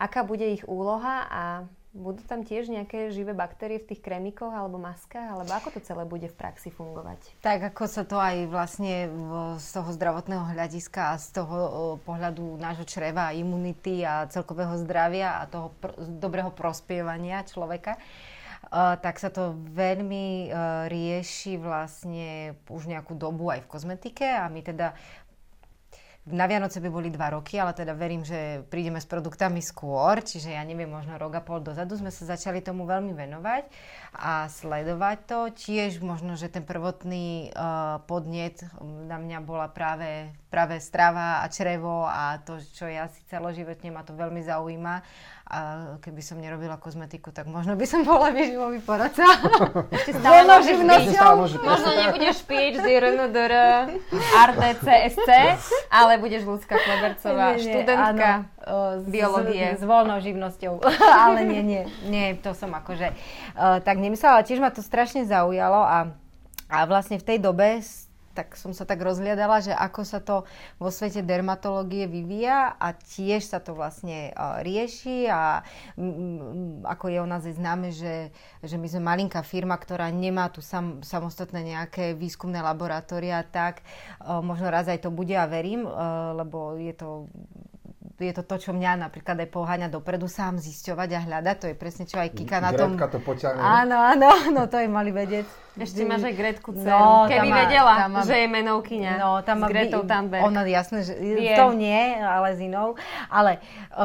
Aká bude ich úloha a budú tam tiež nejaké živé baktérie v tých krémikoch alebo maskách, alebo ako to celé bude v praxi fungovať? Tak ako sa to aj vlastne z toho zdravotného hľadiska a z toho pohľadu nášho čreva, imunity a celkového zdravia a toho pr- dobrého prospievania človeka, tak sa to veľmi uh, rieši vlastne už nejakú dobu aj v kozmetike a my teda na Vianoce by boli dva roky, ale teda verím, že prídeme s produktami skôr, čiže ja neviem, možno rok a pol dozadu sme sa začali tomu veľmi venovať a sledovať to. Tiež možno, že ten prvotný uh, podnet na mňa bola práve, práve strava a črevo a to, čo ja si celoživotne ma to veľmi zaujíma a keby som nerobila kozmetiku, tak možno by som bola výživový poradca. Ešte stále môžeš byť. Možno nebudeš piť z RNDR, RDCSC, ale budeš ľudská Klebercová, nie, nie, študentka áno, z biológie. S, s voľnou živnosťou. ale nie, nie, nie, to som akože uh, tak nemyslela. Tiež ma to strašne zaujalo a, a vlastne v tej dobe tak som sa tak rozhliadala, že ako sa to vo svete dermatológie vyvíja a tiež sa to vlastne rieši a ako je o nás je známe, že, že my sme malinká firma, ktorá nemá tu sam, samostatné nejaké výskumné laboratória, tak možno raz aj to bude a verím, lebo je to je to to, čo mňa napríklad aj poháňa dopredu sám zisťovať a hľadať. To je presne, čo aj Kika na tom... Gretka to poťahne. Áno, áno, no to je mali vedieť. Ešte máš aj Gretku dceru. No, Keby má, vedela, má, že je menovkyňa no, tam s Gretou Thunberg. Ona jasné, že je. to nie, ale s inou. Ale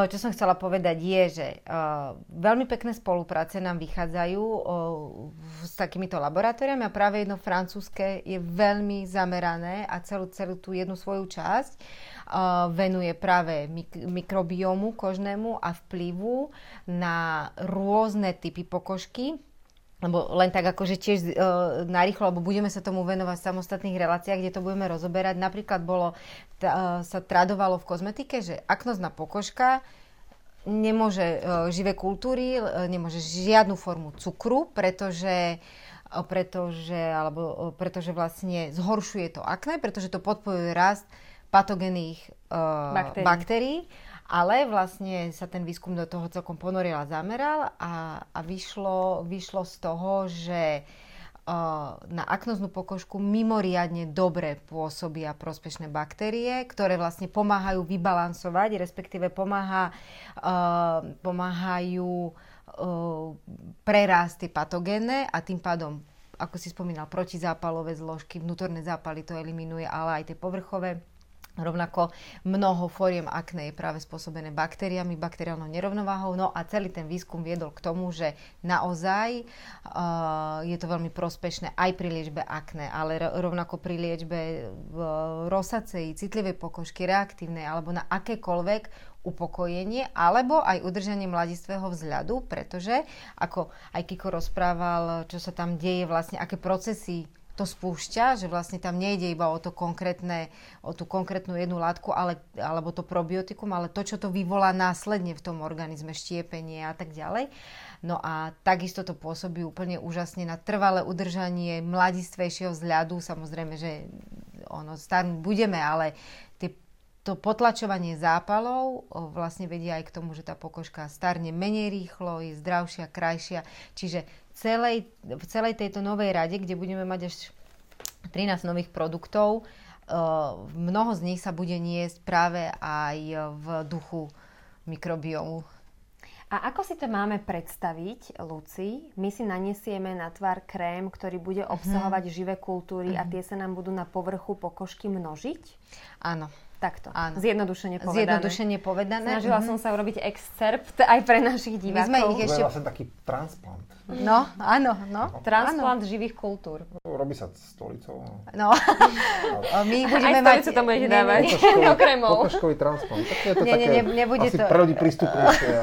čo som chcela povedať je, že uh, veľmi pekné spolupráce nám vychádzajú uh, s takýmito laboratóriami a práve jedno francúzske je veľmi zamerané a celú, celú tú jednu svoju časť venuje práve mik- mikrobiomu kožnému a vplyvu na rôzne typy pokožky lebo len tak akože tiež e, narýchlo, lebo budeme sa tomu venovať v samostatných reláciách, kde to budeme rozoberať. Napríklad bolo, t- sa tradovalo v kozmetike, že aknozná pokožka nemôže e, živé kultúry, e, nemôže žiadnu formu cukru, pretože e, pretože, alebo, e, pretože vlastne zhoršuje to akné, pretože to podporuje rast patogénnych uh, baktérií. baktérií, ale vlastne sa ten výskum do toho celkom ponoril a zameral a, a vyšlo, vyšlo z toho, že uh, na aknoznú pokožku mimoriadne dobre pôsobia prospešné baktérie, ktoré vlastne pomáhajú vybalansovať, respektíve pomáha, uh, pomáhajú prerásť tie patogénne a tým pádom ako si spomínal, protizápalové zložky, vnútorné zápaly to eliminuje, ale aj tie povrchové Rovnako mnoho fóriem akné je práve spôsobené baktériami, bakteriálnou nerovnováhou. No a celý ten výskum viedol k tomu, že naozaj uh, je to veľmi prospešné aj pri liečbe akné, ale rovnako pri liečbe uh, rosacej, citlivej pokožky, reaktívnej alebo na akékoľvek upokojenie alebo aj udržanie mladistvého vzhľadu, pretože ako aj Kiko rozprával, čo sa tam deje, vlastne aké procesy to spúšťa, že vlastne tam nejde iba o to konkrétne, o tú konkrétnu jednu látku, ale, alebo to probiotikum, ale to, čo to vyvolá následne v tom organizme, štiepenie a tak ďalej. No a takisto to pôsobí úplne úžasne na trvalé udržanie mladistvejšieho vzhľadu. Samozrejme, že ono starnúť budeme, ale tie, to potlačovanie zápalov vlastne vedie aj k tomu, že tá pokožka starne menej rýchlo, je zdravšia, krajšia. Čiže celej, v celej tejto novej rade, kde budeme mať až 13 nových produktov, uh, mnoho z nich sa bude niesť práve aj v duchu mikrobiomu. A ako si to máme predstaviť, Luci? My si naniesieme na tvár krém, ktorý bude obsahovať mm-hmm. živé kultúry mm-hmm. a tie sa nám budú na povrchu pokožky množiť? Áno. Takto, Áno. zjednodušene povedané. Zjednodušene povedané. Snažila mm-hmm. som sa urobiť excerpt aj pre našich divákov. My sme ich ešte... To je vlastne taký transplant. No, áno, no. Transplant áno. živých kultúr. Robí sa stolicou. No. A my budeme aj mať... tam budete dávať. Pokožkový transplant. Tak je to nie, také nie, nebude asi to... prvý prístupnejšie.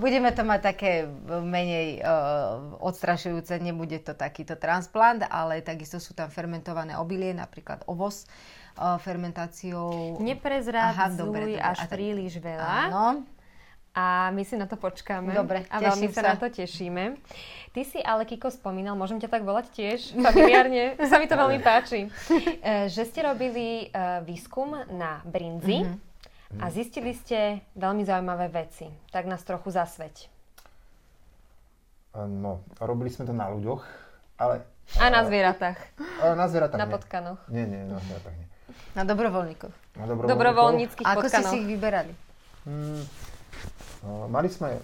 Budeme to mať také menej uh, odstrašujúce, nebude to takýto transplant, ale takisto sú tam fermentované obilie, napríklad ovoz fermentáciou. Neprezrádzuj až a príliš veľa. Áno. A my si na to počkáme. Dobre, A veľmi sa. sa na to tešíme. Ty si ale, Kiko, spomínal, môžem ťa tak volať tiež, familiárne, sa mi to veľmi páči, e, že ste robili e, výskum na brinzi mm-hmm. a zistili ste veľmi zaujímavé veci. Tak nás trochu zasveť. No, robili sme to na ľuďoch, ale... A na zvieratách. A na zvieratách Na potkanoch. Nie, nie, na zvieratách nie. Na dobrovoľníkoch. Na dobrovoľníkoch. Dobrovoľníckých Ako ste si ich vyberali? Hmm, no, mali sme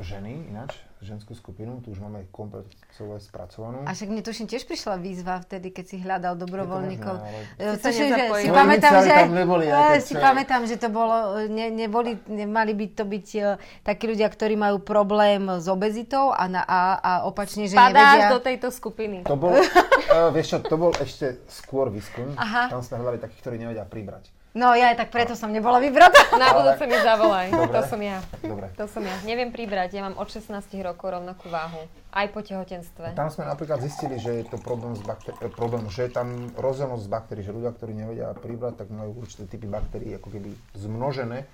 ženy ináč, ženskú skupinu, tu už máme komplet celé spracovanú. A však mne tuším tiež prišla výzva vtedy, keď si hľadal dobrovoľníkov. Je to možné, ale... Že si pamätám, že, neboli, si pamätám, že to bolo, ne, neboli, nemali by to byť uh, takí ľudia, ktorí majú problém s obezitou a, na, a, a opačne, že Spadáš nevedia... do tejto skupiny. To bol, uh, vieš čo, to bol ešte skôr výskum. Aha. Tam sme hľadali takých, ktorí nevedia pribrať. No ja aj tak preto som nebola vybratá. Na budúce mi zavolaj. Dobre. To som ja. Dobre. To som ja. Neviem pribrať, ja mám od 16 rokov rovnakú váhu. Aj po tehotenstve. Tam sme napríklad zistili, že je to problém, s bakter- eh, problém že je tam rozdielnosť z baktérií, že ľudia, ktorí nevedia pribrať, tak majú určité typy baktérií ako keby zmnožené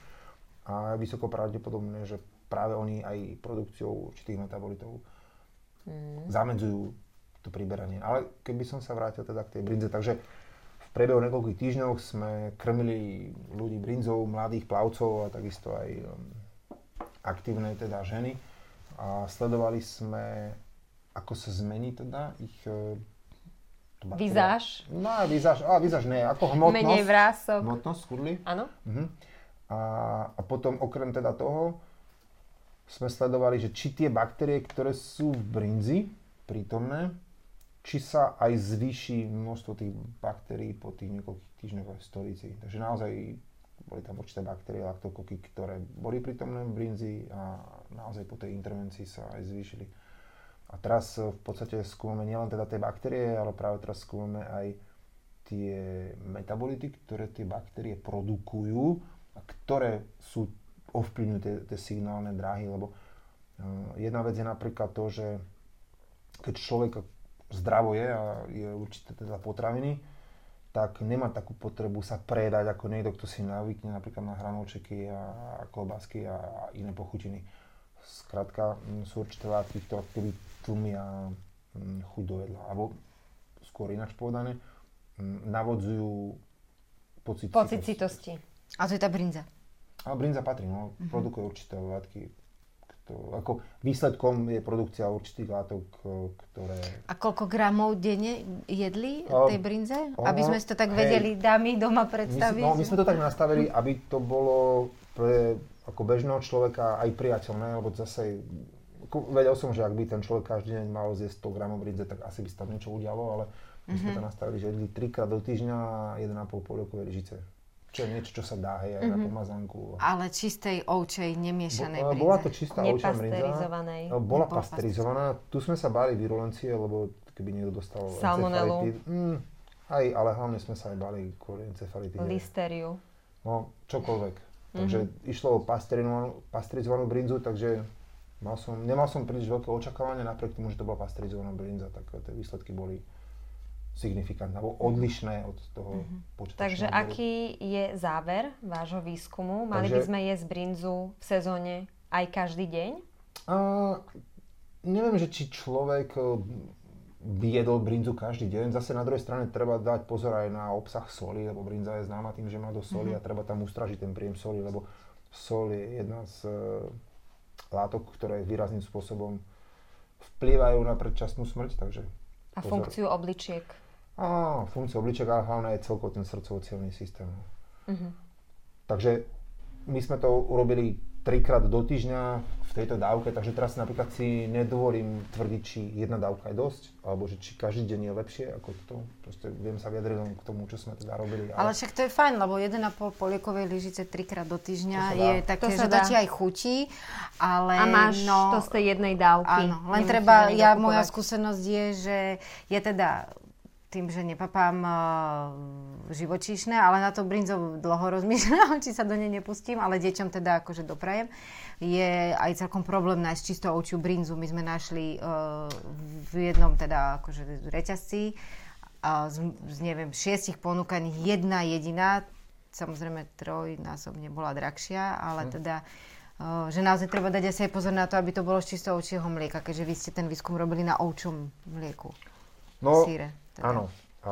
a je vysoko pravdepodobné, že práve oni aj produkciou určitých metabolitov mm. zamedzujú to priberanie. Ale keby som sa vrátil teda k tej brinze, takže priebehu niekoľkých týždňov sme krmili ľudí brinzou, mladých plavcov a takisto aj um, aktívne teda ženy a sledovali sme, ako sa zmení teda ich uh, Vizáž. No a vizáž, a vizáž nie, ako hmotnosť. Menej vrások. Hmotnosť, skudli. Áno. Uh-huh. A, a potom okrem teda toho sme sledovali, že či tie baktérie, ktoré sú v brinzi prítomné, či sa aj zvýši množstvo tých baktérií po tých niekoľkých týždňoch v stolici. Takže naozaj boli tam určité baktérie, laktokoky, ktoré boli prítomné v brinzi a naozaj po tej intervencii sa aj zvýšili. A teraz v podstate skúmame nielen teda tie baktérie, ale práve teraz skúmame aj tie metabolity, ktoré tie baktérie produkujú a ktoré sú, ovplyvňujú tie, tie signálne dráhy, lebo uh, jedna vec je napríklad to, že keď človek zdravo je a je určité teda potraviny, tak nemá takú potrebu sa predať ako niekto, kto si navykne napríklad na hranolčeky a, klobásky a, iné pochutiny. Skrátka sú určité látky, ktoré keby tlmia chuť do jedla. Alebo skôr ináč povedané, navodzujú pocit, pocit citosti. A to je tá brinza. A brinza patrí, no, uh-huh. produkuje určité látky, to, ako výsledkom je produkcia určitých látok, ktoré... A koľko gramov denne jedli a, tej brinze? Ono, aby sme si to tak hej, vedeli dámy doma predstaviť. My, no, my sme to tak nastavili, aby to bolo pre ako bežného človeka aj priateľné, lebo zase ako vedel som, že ak by ten človek každý deň mal zjesť 100 gramov brinze, tak asi by sa tam niečo udialo, ale my sme mm-hmm. to nastavili, že jedli 3 krát do týždňa a 1,5 polievkové lyžice. Čo je niečo, čo sa dá, hej, mm-hmm. na mhm. pomazánku. Ale čistej ovčej, nemiešanej Bo, brinze. Bola to čistá ovčia brinza. No, bola pasterizovaná. Tu sme sa báli virulencie, lebo keby niekto dostal Salmonelu. Mm, aj, ale hlavne sme sa aj báli kvôli encefalitíde. Listeriu. No čokoľvek. Takže išlo o pasteurizovanú brinzu, takže mal som, nemal som príliš veľké očakávanie, napriek tomu, že to bola pasteurizovaná brinza, tak tie výsledky boli signifikantné, alebo odlišné od toho počítačného Takže odberu. aký je záver vášho výskumu? Mali by Takže- sme jesť brinzu v sezóne aj každý deň? A, neviem, že či človek e, by jedol brinzu každý deň. Zase na druhej strane treba dať pozor aj na obsah soli, lebo brinza je známa tým, že má do soli a treba tam ustražiť ten príjem soli, lebo sol je jedna z e, látok, ktoré výrazným spôsobom vplývajú na predčasnú smrť, takže A pozor. funkciu obličiek? Á, funkcia obliček, ale hlavne je celkovo ten srdcovo systém. Takže my sme to urobili trikrát do týždňa v tejto dávke, takže teraz napríklad si nedovolím tvrdiť, či jedna dávka je dosť, alebo že či každý deň je lepšie ako to. Proste viem sa vyjadriť len k tomu, čo sme teda robili. Ale však to je fajn, lebo 1,5 poliekovej lyžice trikrát do týždňa To sa dá. je také, To sa že dá. to ti aj chutí, ale A máš no, to z tej jednej dávky. Áno, len Nemusíš treba, ja, dokupovať. moja skúsenosť je, že je teda tým, že nepapám uh, živočíšne, ale na to brinzov dlho rozmýšľam, či sa do nej nepustím, ale deťom teda akože doprajem. Je aj celkom problém nájsť čisto ovčiu brinzu. My sme našli uh, v jednom teda akože reťazci a z, z neviem, šiestich ponúkaných jedna jediná, samozrejme trojnásobne bola drahšia, ale teda uh, že naozaj treba dať asi aj pozor na to, aby to bolo z čisto ovčieho mlieka, keďže vy ste ten výskum robili na ovčom mlieku. no, síre, teda. áno. A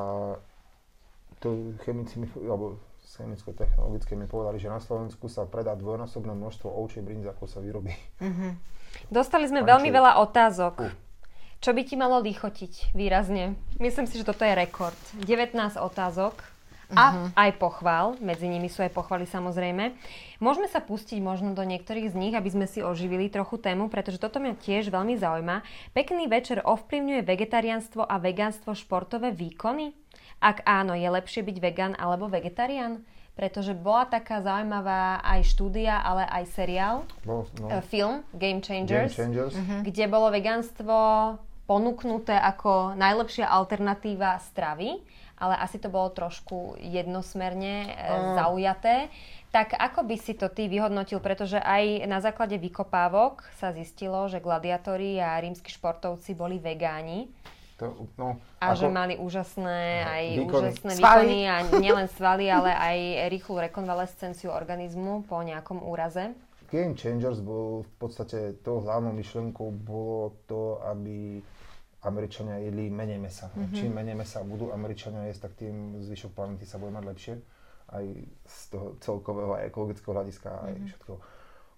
to chemici mi, alebo chemicko-technologické mi povedali, že na Slovensku sa predá dvojnásobné množstvo ovčej brinzy, ako sa vyrobí. Dostali sme Pán veľmi veľa otázok. Uh. Čo by ti malo lichotiť výrazne? Myslím si, že toto je rekord. 19 otázok a aj pochvál. Medzi nimi sú aj pochvaly samozrejme. Môžeme sa pustiť možno do niektorých z nich, aby sme si oživili trochu tému, pretože toto mňa tiež veľmi zaujíma. Pekný večer ovplyvňuje vegetariánstvo a vegánstvo športové výkony? Ak áno, je lepšie byť vegan alebo vegetarián? Pretože bola taká zaujímavá aj štúdia, ale aj seriál, Bol, no, eh, film Game Game Changers, Changers. kde bolo vegánstvo ponúknuté ako najlepšia alternatíva stravy, ale asi to bolo trošku jednosmerne e, zaujaté. Tak ako by si to ty vyhodnotil, pretože aj na základe vykopávok sa zistilo, že gladiatori a rímsky športovci boli vegáni To, no, a ako- že mali úžasné, aj Výkony. úžasné výkony a nielen svaly, ale aj rýchlu rekonvalescenciu organizmu po nejakom úraze. Game Changers bol v podstate tou hlavnou myšlienkou bolo to, aby Američania jedli menej mesa. Mm-hmm. Čím menej mesa budú Američania jesť, tak tým zvyšok planety sa bude mať lepšie. Aj z toho celkového a ekologického hľadiska aj mm-hmm. všetkého.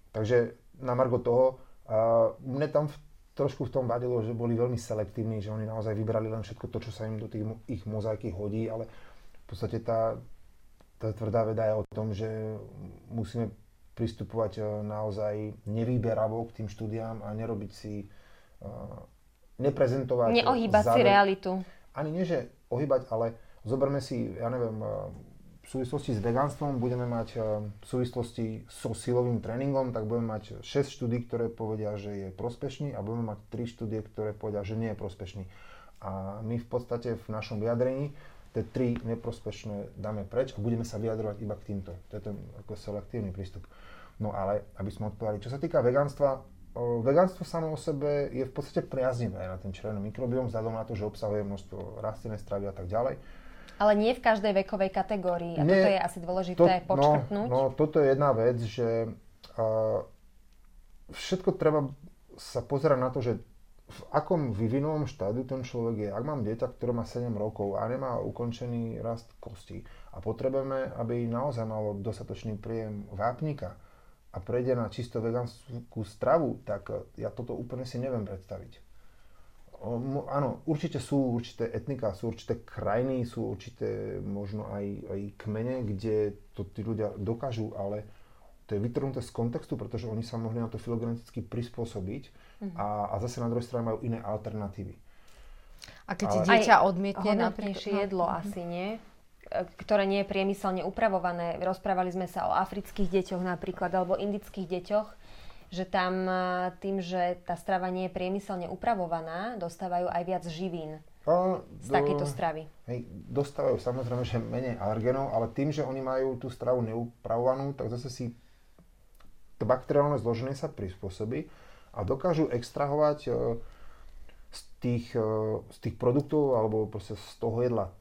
Takže na margo toho, a mne tam v, trošku v tom vadilo, že boli veľmi selektívni, že oni naozaj vybrali len všetko to, čo sa im do tých ich mozaiky hodí, ale v podstate tá, tá tvrdá veda je o tom, že musíme pristupovať e, naozaj nevýberavo k tým štúdiám a nerobiť si, uh, neprezentovať... Neohýbať si záver- realitu. Ani nie, že ohýbať, ale zoberme si, ja neviem, uh, v súvislosti s vegánstvom budeme mať uh, v súvislosti so silovým tréningom, tak budeme mať 6 štúdí, ktoré povedia, že je prospešný a budeme mať 3 štúdie, ktoré povedia, že nie je prospešný. A my v podstate v našom vyjadrení tie tri neprospešné dáme preč a budeme sa vyjadrovať iba k týmto. To je ten ako selektívny prístup. No ale, aby sme odpovedali, čo sa týka vegánstva, o, vegánstvo samo o sebe je v podstate priaznivé na ten červený mikrobióm, vzhľadom na to, že obsahuje množstvo rastlinnej stravy a tak ďalej. Ale nie v každej vekovej kategórii. A Nie, toto je asi dôležité počkrtnúť. No, no, toto je jedna vec, že uh, všetko treba sa pozerať na to, že v akom vyvinovom štádiu ten človek je. Ak mám dieťa, ktoré má 7 rokov a nemá ukončený rast kostí a potrebujeme, aby naozaj malo dostatočný príjem vápnika a prejde na čisto vegánsku stravu, tak eh, ja toto úplne si neviem predstaviť. Mo- áno, určite sú určité etnika, sú určité krajiny, sú určité možno aj, aj kmene, kde to tí ľudia dokážu, ale to je vytrhnuté z kontextu, pretože oni sa mohli na to filogeneticky prispôsobiť a, a zase na druhej strane majú iné alternatívy. A keď ti Ale- dieťa odmietne napríklad... jedlo asi nie, E, ktoré nie je priemyselne upravované. Rozprávali sme sa o afrických deťoch napríklad, alebo indických deťoch, že tam e, tým, že tá strava nie je priemyselne upravovaná, dostávajú aj viac živín. A, z takejto stravy? Hej, dostávajú samozrejme, že menej alergenov, ale tým, že oni majú tú stravu neupravovanú, tak zase si to bakteriálne zloženie sa prispôsobí a dokážu extrahovať e, z tých, e, z tých produktov alebo proste z toho jedla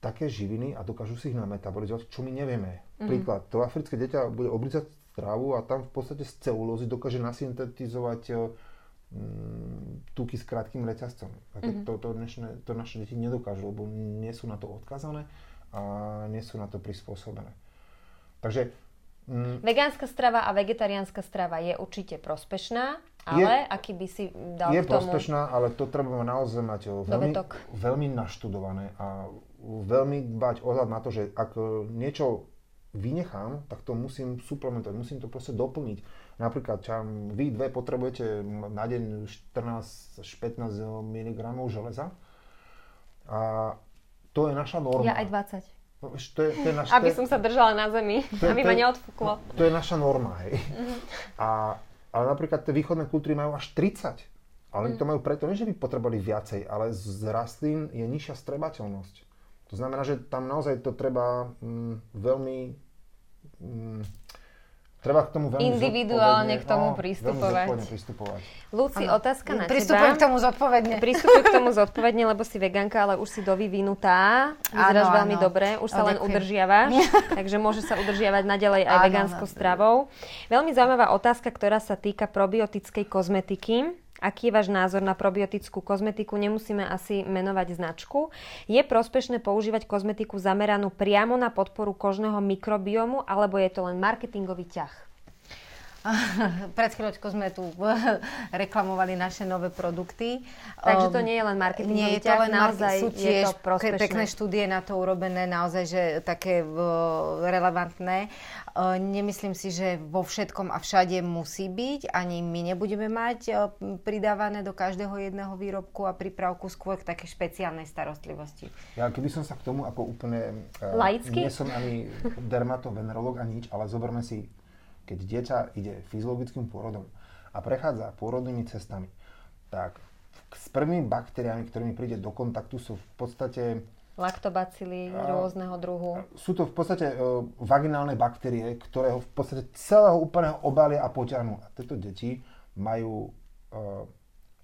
také živiny a dokážu si ich nametabolizovať, čo my nevieme. Mm-hmm. Príklad, to africké dieťa bude oblízať strávu a tam v podstate z celulózy dokáže nasyntetizovať e, mm, tuky s krátkým reťazcom. Mm-hmm. To, to, dnešné, to naše deti nedokážu, lebo nie sú na to odkazané a nie sú na to prispôsobené. Takže... Mm, Vegánska strava a vegetariánska strava je určite prospešná, ale je, aký by si dal Je k tomu... prospešná, ale to treba naozaj mať veľmi, veľmi naštudované a veľmi dbať ohľad na to, že ak niečo vynechám, tak to musím suplementovať, musím to proste doplniť. Napríklad, čo vy dve potrebujete na deň 14 až 15 mg železa a to je naša norma. Ja aj 20. No, to je, to je naš, aby som sa držala na zemi, to je, aby ma neodfúklo. To je naša norma, hej. Uh-huh. A, ale napríklad tie východné kultúry majú až 30. Ale oni to majú preto, nie že by potrebovali viacej, ale z rastlín je nižšia strebateľnosť. To znamená, že tam naozaj to treba mm, veľmi... Mm, treba k tomu veľmi Individuálne k tomu no, pristupovať. pristupovať. Luci, ano. otázka na Pristupujem teba. k tomu zodpovedne. Pristupuj k tomu zodpovedne, lebo si veganka, ale už si dovyvinutá. Vyzeráš ano, veľmi ano. dobre, už sa len udržiavaš. takže môže sa udržiavať naďalej aj vegánskou stravou. Veľmi zaujímavá otázka, ktorá sa týka probiotickej kozmetiky. Aký je váš názor na probiotickú kozmetiku? Nemusíme asi menovať značku. Je prospešné používať kozmetiku zameranú priamo na podporu kožného mikrobiomu, alebo je to len marketingový ťah? Pred chvíľočkou sme tu reklamovali naše nové produkty. Takže to um, nie je len marketing. Nie je to len naozaj sú tiež je to pekné štúdie na to urobené, naozaj, že také relevantné. Uh, nemyslím si, že vo všetkom a všade musí byť. Ani my nebudeme mať uh, pridávané do každého jedného výrobku a prípravku skôr k takej špeciálnej starostlivosti. Ja keby som sa k tomu ako úplne... Laicky? Nie som ani dermatovenerolog, ani nič, ale zoberme si keď dieťa ide fyziologickým pôrodom a prechádza pôrodnými cestami, tak s prvými baktériami, ktorými príde do kontaktu, sú v podstate laktobacily rôzneho druhu. Sú to v podstate uh, vaginálne baktérie, ktoré ho v podstate celého úplného obalia a poťahnú. A tieto deti majú uh,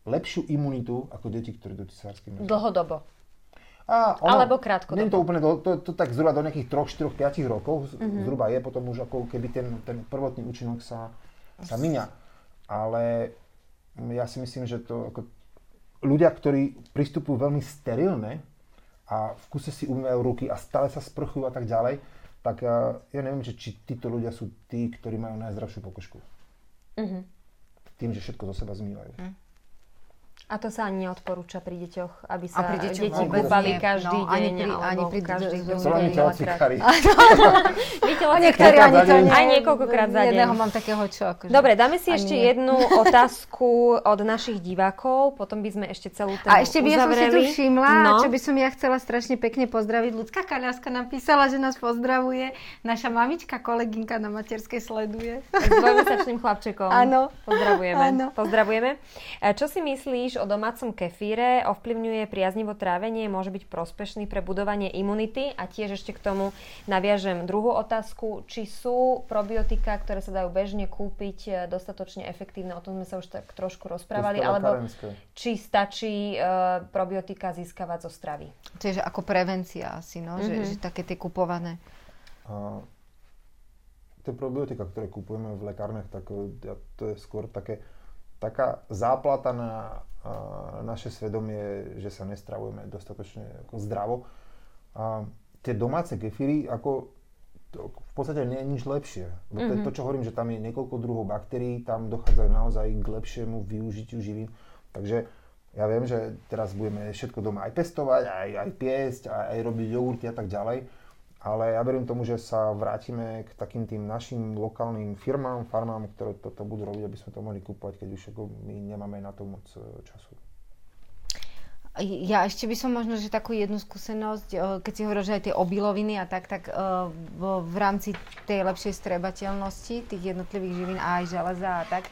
lepšiu imunitu ako deti, ktoré do cisárskej Dlhodobo. A ono, Alebo krátko. Nie to úplne, do, to, to, tak zhruba do nejakých 3, 4, 5 rokov mm-hmm. zhruba je, potom už ako keby ten, ten prvotný účinok sa, sa miňa. Ale ja si myslím, že to ako, ľudia, ktorí pristupujú veľmi sterilne a v kuse si umývajú ruky a stále sa sprchujú a tak ďalej, tak ja, ja neviem, že či títo ľudia sú tí, ktorí majú najzdravšiu pokožku. Mm-hmm. Tým, že všetko zo seba zmývajú. Mm. A to sa ani neodporúča pri deťoch, aby sa pri deti kúpali každý no, deň, ani pri, ani pri každý deň. Telocikári. Niektorí ani to nie. Aj niekoľkokrát za deň. Jedného mám takého čo. Akože Dobre, dáme si ešte jednu otázku od našich divákov, potom by sme ešte celú tému A ešte by ja som si tu všimla, no. čo by som ja chcela strašne pekne pozdraviť. Ľudská Kaľaska nám písala, že nás pozdravuje. Naša mamička, kolegynka na materskej sleduje. S dvojmesačným chlapčekom. Áno. Pozdravujeme. Áno. Pozdravujeme. Čo si myslíš o domácom kefíre, ovplyvňuje priaznivo trávenie, môže byť prospešný pre budovanie imunity a tiež ešte k tomu naviažem druhú otázku, či sú probiotika, ktoré sa dajú bežne kúpiť e, dostatočne efektívne, o tom sme sa už tak trošku rozprávali, alebo karenské. či stačí uh, probiotika získavať zo stravy. Čiže ako prevencia asi, no? Mm-hmm. Že, mhm. že také tie kupované. Uh, tie probiotika, ktoré kupujeme v lekárniach, tak e, to je skôr také, taká záplata na naše svedomie, že sa nestravujeme dostatočne ako zdravo. A tie domáce kefíry, ako to v podstate nie je nič lepšie. Mm-hmm. To čo hovorím, že tam je niekoľko druhov baktérií, tam dochádzajú naozaj k lepšiemu využitiu živín. Takže ja viem, že teraz budeme všetko doma aj pestovať, aj, aj piesť, aj, aj robiť jogurty a tak ďalej. Ale ja verím tomu, že sa vrátime k takým tým našim lokálnym firmám, farmám, ktoré toto budú robiť, aby sme to mohli kúpovať, keď už my nemáme na to moc e, času. Ja ešte by som možno, že takú jednu skúsenosť, e, keď si hovoril, že aj tie obiloviny a tak, tak e, v rámci tej lepšej strebateľnosti tých jednotlivých živín a aj železa a tak,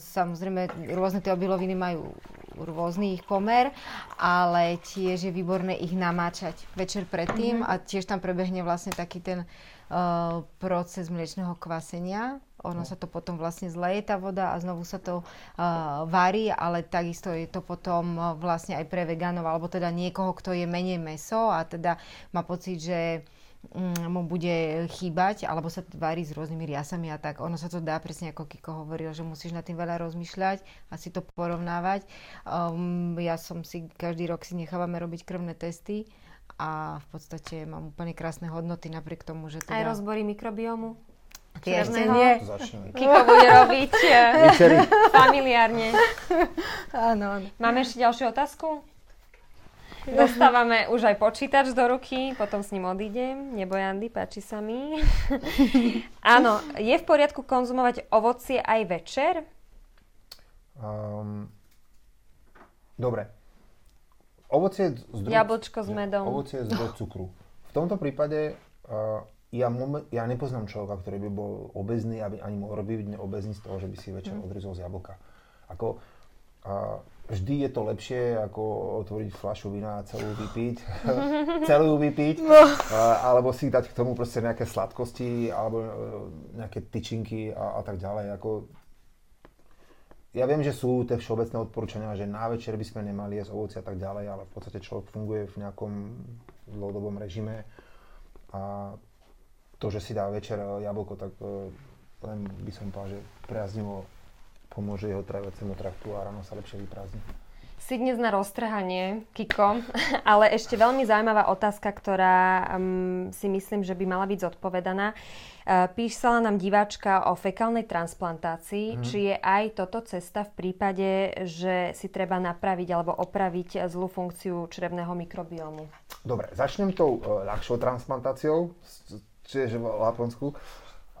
samozrejme rôzne tie obiloviny majú rôzny ich pomer, ale tiež je výborné ich namáčať večer predtým mm-hmm. a tiež tam prebehne vlastne taký ten uh, proces mliečného kvasenia. Ono no. sa to potom vlastne zleje tá voda a znovu sa to uh, varí, ale takisto je to potom uh, vlastne aj pre vegánov, alebo teda niekoho, kto je menej meso a teda má pocit, že mu bude chýbať, alebo sa varí s rôznymi riasami a tak. Ono sa to dá, presne ako Kiko hovoril, že musíš nad tým veľa rozmýšľať a si to porovnávať. Um, ja som si, každý rok si nechávame robiť krvné testy a v podstate mám úplne krásne hodnoty napriek tomu, že teda... Aj rozbory mikrobiomu? Tie ešte nie. Kiko bude robiť eh, familiárne. Áno, áno. Máme ešte ďalšiu otázku? Dostávame už aj počítač do ruky, potom s ním odídem. Neboj, Andy, páči sa mi. Áno, je v poriadku konzumovať ovocie aj večer? Um, dobre. Ovocie z druh- Jablčko s medom. Ovocie z cukru. V tomto prípade uh, ja, momen- ja nepoznám človeka, ktorý by bol obezný, aby ani mohol byť obezný z toho, že by si večer mm. odrizol z jablka. Ako, uh, vždy je to lepšie, ako otvoriť fľašu vína a celú vypiť. celú vypiť. No. alebo si dať k tomu proste nejaké sladkosti, alebo e, nejaké tyčinky a, a tak ďalej. Ako, ja viem, že sú tie všeobecné odporúčania, že na večer by sme nemali jesť ovoci a tak ďalej, ale v podstate človek funguje v nejakom dlhodobom režime a to, že si dá večer jablko, tak e, len by som povedal, že priaznivo pomôže jeho traviacemu traktu a ráno sa lepšie vyprázdni. Si dnes na roztrhanie, Kiko, ale ešte veľmi zaujímavá otázka, ktorá um, si myslím, že by mala byť zodpovedaná. Uh, písala nám diváčka o fekálnej transplantácii. Mm. Či je aj toto cesta v prípade, že si treba napraviť alebo opraviť zlú funkciu črevného mikrobiomu? Dobre, začnem tou uh, ľahšou transplantáciou, čiže v Laponsku.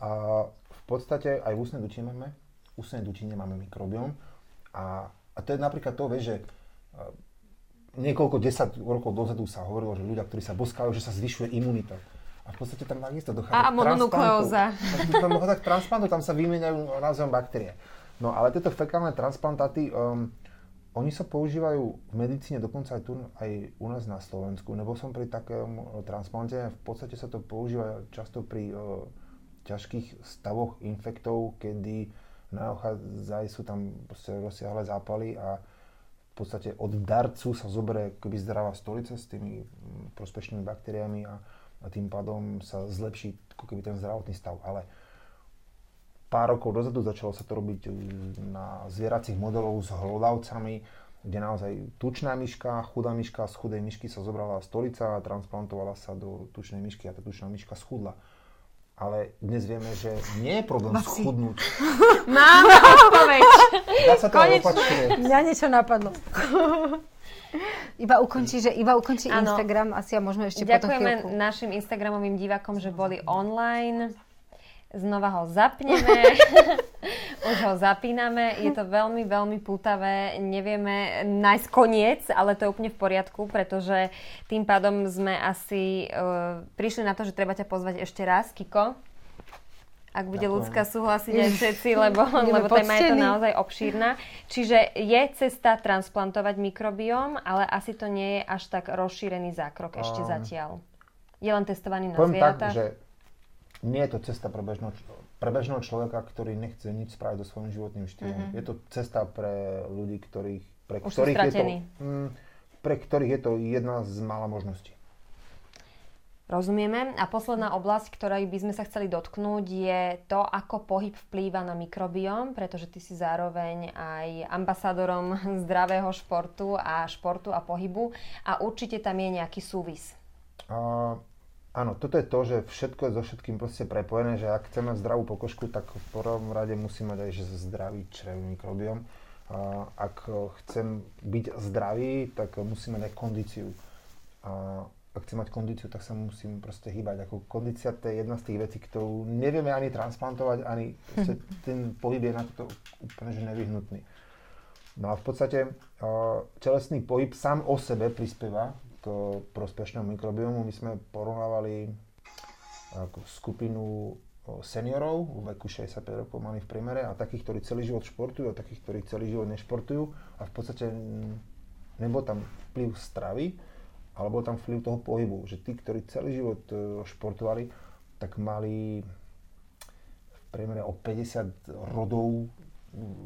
A v podstate aj v ústnej dutine máme ústnej dutine máme mikrobióm a, a to je napríklad to, vieš, že e, niekoľko desať rokov dozadu sa hovorilo, že ľudia, ktorí sa boskajú, že sa zvyšuje imunita. A v podstate tam takisto dochádza a, k mononukleóza. Tam dochádza k transplantu, tam sa vymieňajú názvom baktérie. No ale tieto fekálne transplantáty, um, oni sa používajú v medicíne dokonca aj tu, aj u nás na Slovensku. Nebol som pri takom transplante, v podstate sa to používa často pri uh, ťažkých stavoch infektov, kedy naozaj sú tam rozsiahle zápaly a v podstate od darcu sa zoberie keby zdravá stolica s tými mm, prospešnými baktériami a, a tým pádom sa zlepší ako keby ten zdravotný stav. Ale pár rokov dozadu začalo sa to robiť mm, na zvieracích modelov s hlodavcami, kde naozaj tučná myška, chudá myška, z chudej myšky sa zobrala stolica a transplantovala sa do tučnej myšky a tá tučná myška schudla ale dnes vieme, že nie je problém Maxi. schudnúť. Máme odpoveď. Dá sa to opačne. Mňa niečo napadlo. Iba ukončí, že iba ukončí ano. Instagram, asi a môžeme ešte Ďakujeme potom chvíľku. našim Instagramovým divákom, že boli online. Znova ho zapneme. Už ho zapíname. Je to veľmi, veľmi pútavé. Nevieme nájsť koniec, ale to je úplne v poriadku, pretože tým pádom sme asi uh, prišli na to, že treba ťa pozvať ešte raz, Kiko. Ak bude Ďakujem. ľudská súhlasiť aj všetci, lebo, lebo téma je to naozaj obšírna. Čiže je cesta transplantovať mikrobióm, ale asi to nie je až tak rozšírený zákrok ešte um, zatiaľ. Je len testovaný na zvieratách? tak, že nie je to cesta pre bežného, pre bežného človeka, ktorý nechce nič spraviť so svojím životným štýlom. Mm-hmm. Je to cesta pre ľudí, ktorých, pre, Už ktorých je to, mm, pre ktorých je to jedna z mála možností. Rozumieme. A posledná oblasť, ktorej by sme sa chceli dotknúť, je to, ako pohyb vplýva na mikrobióm, pretože ty si zároveň aj ambasádorom zdravého športu a športu a pohybu a určite tam je nejaký súvis. Uh, Áno, toto je to, že všetko je so všetkým proste prepojené, že ak chceme zdravú pokožku, tak v prvom rade musí mať aj že zdravý črevný mikrobióm. A ak chcem byť zdravý, tak musím mať aj kondíciu. A ak chcem mať kondíciu, tak sa musím proste hýbať. Ako kondícia to je jedna z tých vecí, ktorú nevieme ani transplantovať, ani ten pohyb je na to úplne že nevyhnutný. No a v podstate telesný pohyb sám o sebe prispieva k prospešnému mikrobiomu. My sme porovnávali ako skupinu seniorov, v veku 65 rokov mali v priemere a takých, ktorí celý život športujú a takých, ktorí celý život nešportujú a v podstate nebol tam vplyv stravy, ale bol tam vplyv toho pohybu, že tí, ktorí celý život e, športovali, tak mali v priemere o 50 rodov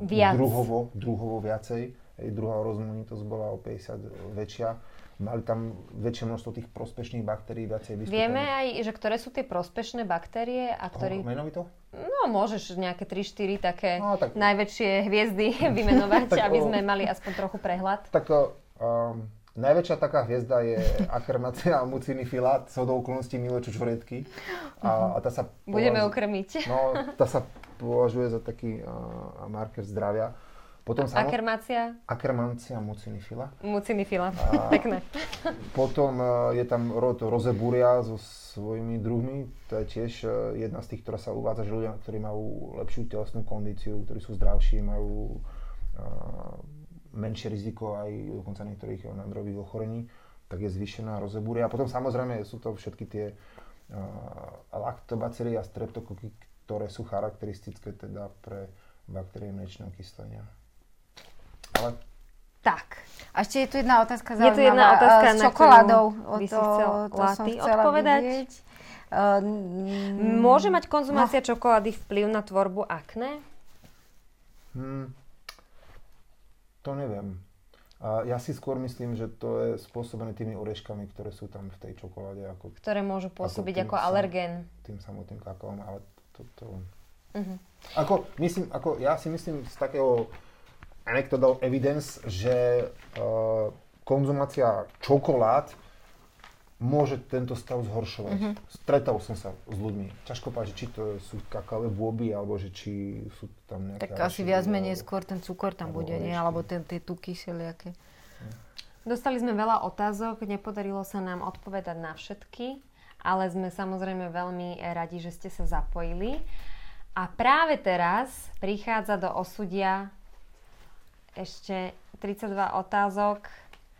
Viac. druhovo, druhovo viacej, druhá rozmanitosť bola o 50 väčšia mali tam väčšie množstvo tých prospešných baktérií, viacej vystúpených. Vieme aj, že ktoré sú tie prospešné baktérie a ktorý... Menovito? No, môžeš nejaké 3-4 také No, tak- najväčšie hviezdy vymenovať, Tak aby sme mali aspoň trochu prehľad. Tak um, najväčšia taká hviezda je Akhermatia mucinifila, z hodou okolností Milo Čučoriedky. A, a tá sa Budeme považu- ukrmiť. No, tá sa považuje za taký uh, marker zdravia. Potom samo... Akermácia, Akhermancia mucinifila. mucinifila. Pekné. Potom uh, je tam rod rozeburia so svojimi druhmi. To je tiež uh, jedna z tých, ktorá sa uvádza, že ľudia, ktorí majú lepšiu telesnú kondíciu, ktorí sú zdravší, majú uh, menšie riziko aj dokonca niektorých nádorových ochorení, tak je zvýšená rozeburia. A potom samozrejme sú to všetky tie lactobacily a streptokoky, ktoré sú charakteristické teda pre baktérie mliečného kyslenia. Ale Tak. A ešte je tu jedna otázka Je tu jedna zaujímavá, otázka, s na čokoládou. by si to, chcela to chcela odpovedať? vidieť. Mm, Môže mať konzumácia čokolády vplyv na tvorbu akné? Hmm, to neviem. A ja si skôr myslím, že to je spôsobené tými oreškami, ktoré sú tam v tej čokoláde, ako Ktoré môžu pôsobiť ako sa- alergén. tým samotným kakaom, ale to, to... Mhm. Ako, myslím, ako, ja si myslím z takého anecdotal evidence, že uh, konzumácia čokolád môže tento stav zhoršovať. Mhm. Stretol som sa s ľuďmi. Ťažko povedať, či to sú kakaové bôby, alebo že či sú tam nejaké... Tak asi viac menej alebo- skôr ten cukor tam alebo bude, nie? Alebo ten, tie tuky všelijaké. Dostali sme veľa otázok, nepodarilo sa nám odpovedať na všetky, ale sme samozrejme veľmi radi, že ste sa zapojili. A práve teraz prichádza do osudia ešte 32 otázok,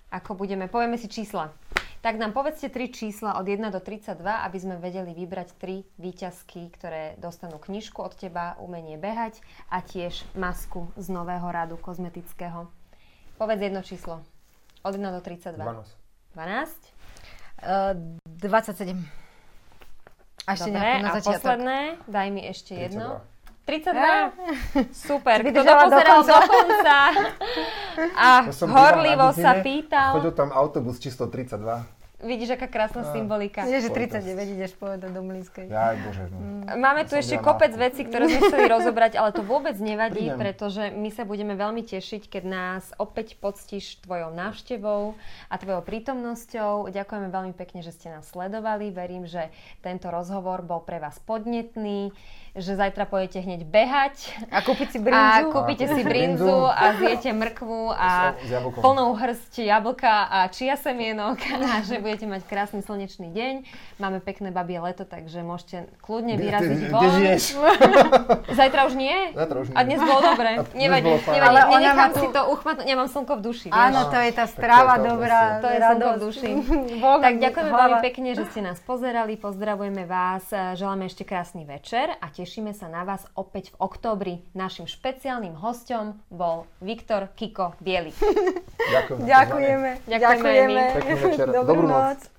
ako budeme, povieme si čísla. Tak nám povedzte tri čísla od 1 do 32, aby sme vedeli vybrať tri výťazky, ktoré dostanú knižku od teba, umenie behať a tiež masku z nového radu kozmetického. Povedz jedno číslo. Od 1 do 32. 12. 12. Uh, 27. A ešte Dobre, na a začiatok. posledné, daj mi ešte jedno. 32. 32. Super, kto dopozeral konca. do konca a Ja horlivo sa pýtal. Chodil tam autobus číslo 32. Vidíš, aká krásna symbolika. Vieš, že Podcast. 39 ideš povedať do Mlínskej. Jaj, bože, no. Máme tu ešte kopec návku. vecí, ktoré sme chceli rozobrať, ale to vôbec nevadí, Prídem. pretože my sa budeme veľmi tešiť, keď nás opäť poctíš tvojou návštevou a tvojou prítomnosťou. Ďakujeme veľmi pekne, že ste nás sledovali. Verím, že tento rozhovor bol pre vás podnetný, že zajtra pôjdete hneď behať A kúpiť si a brinzu. kúpite A si brinzu a zjete mrkvu a plnou hrst jablka a čia semienok a že budete mať krásny slnečný deň. Máme pekné babie leto, takže môžete kľudne vyraziť von. Kde žiješ? Zajtra už nie? Zajtra už A nie. dnes bolo dobre. A dnes Nevadí, bolo fajn. nevadí. Ale ona Nenechám si to uchmatnúť, nemám slnko v duši. vieš. Áno, to je tá stráva to je to dobrá. To je slnko v duši. Boh, Tak ďakujeme veľmi pekne, že ste nás pozerali, pozdravujeme vás, želáme ešte krásny večer a tešíme sa na vás opäť v októbri. Našim špeciálnym hostom bol Viktor Kiko Bielik. Ďakujeme. Ďakujeme. Ďakujeme. Pekný večer. Dobrú Dobrú noc. noc.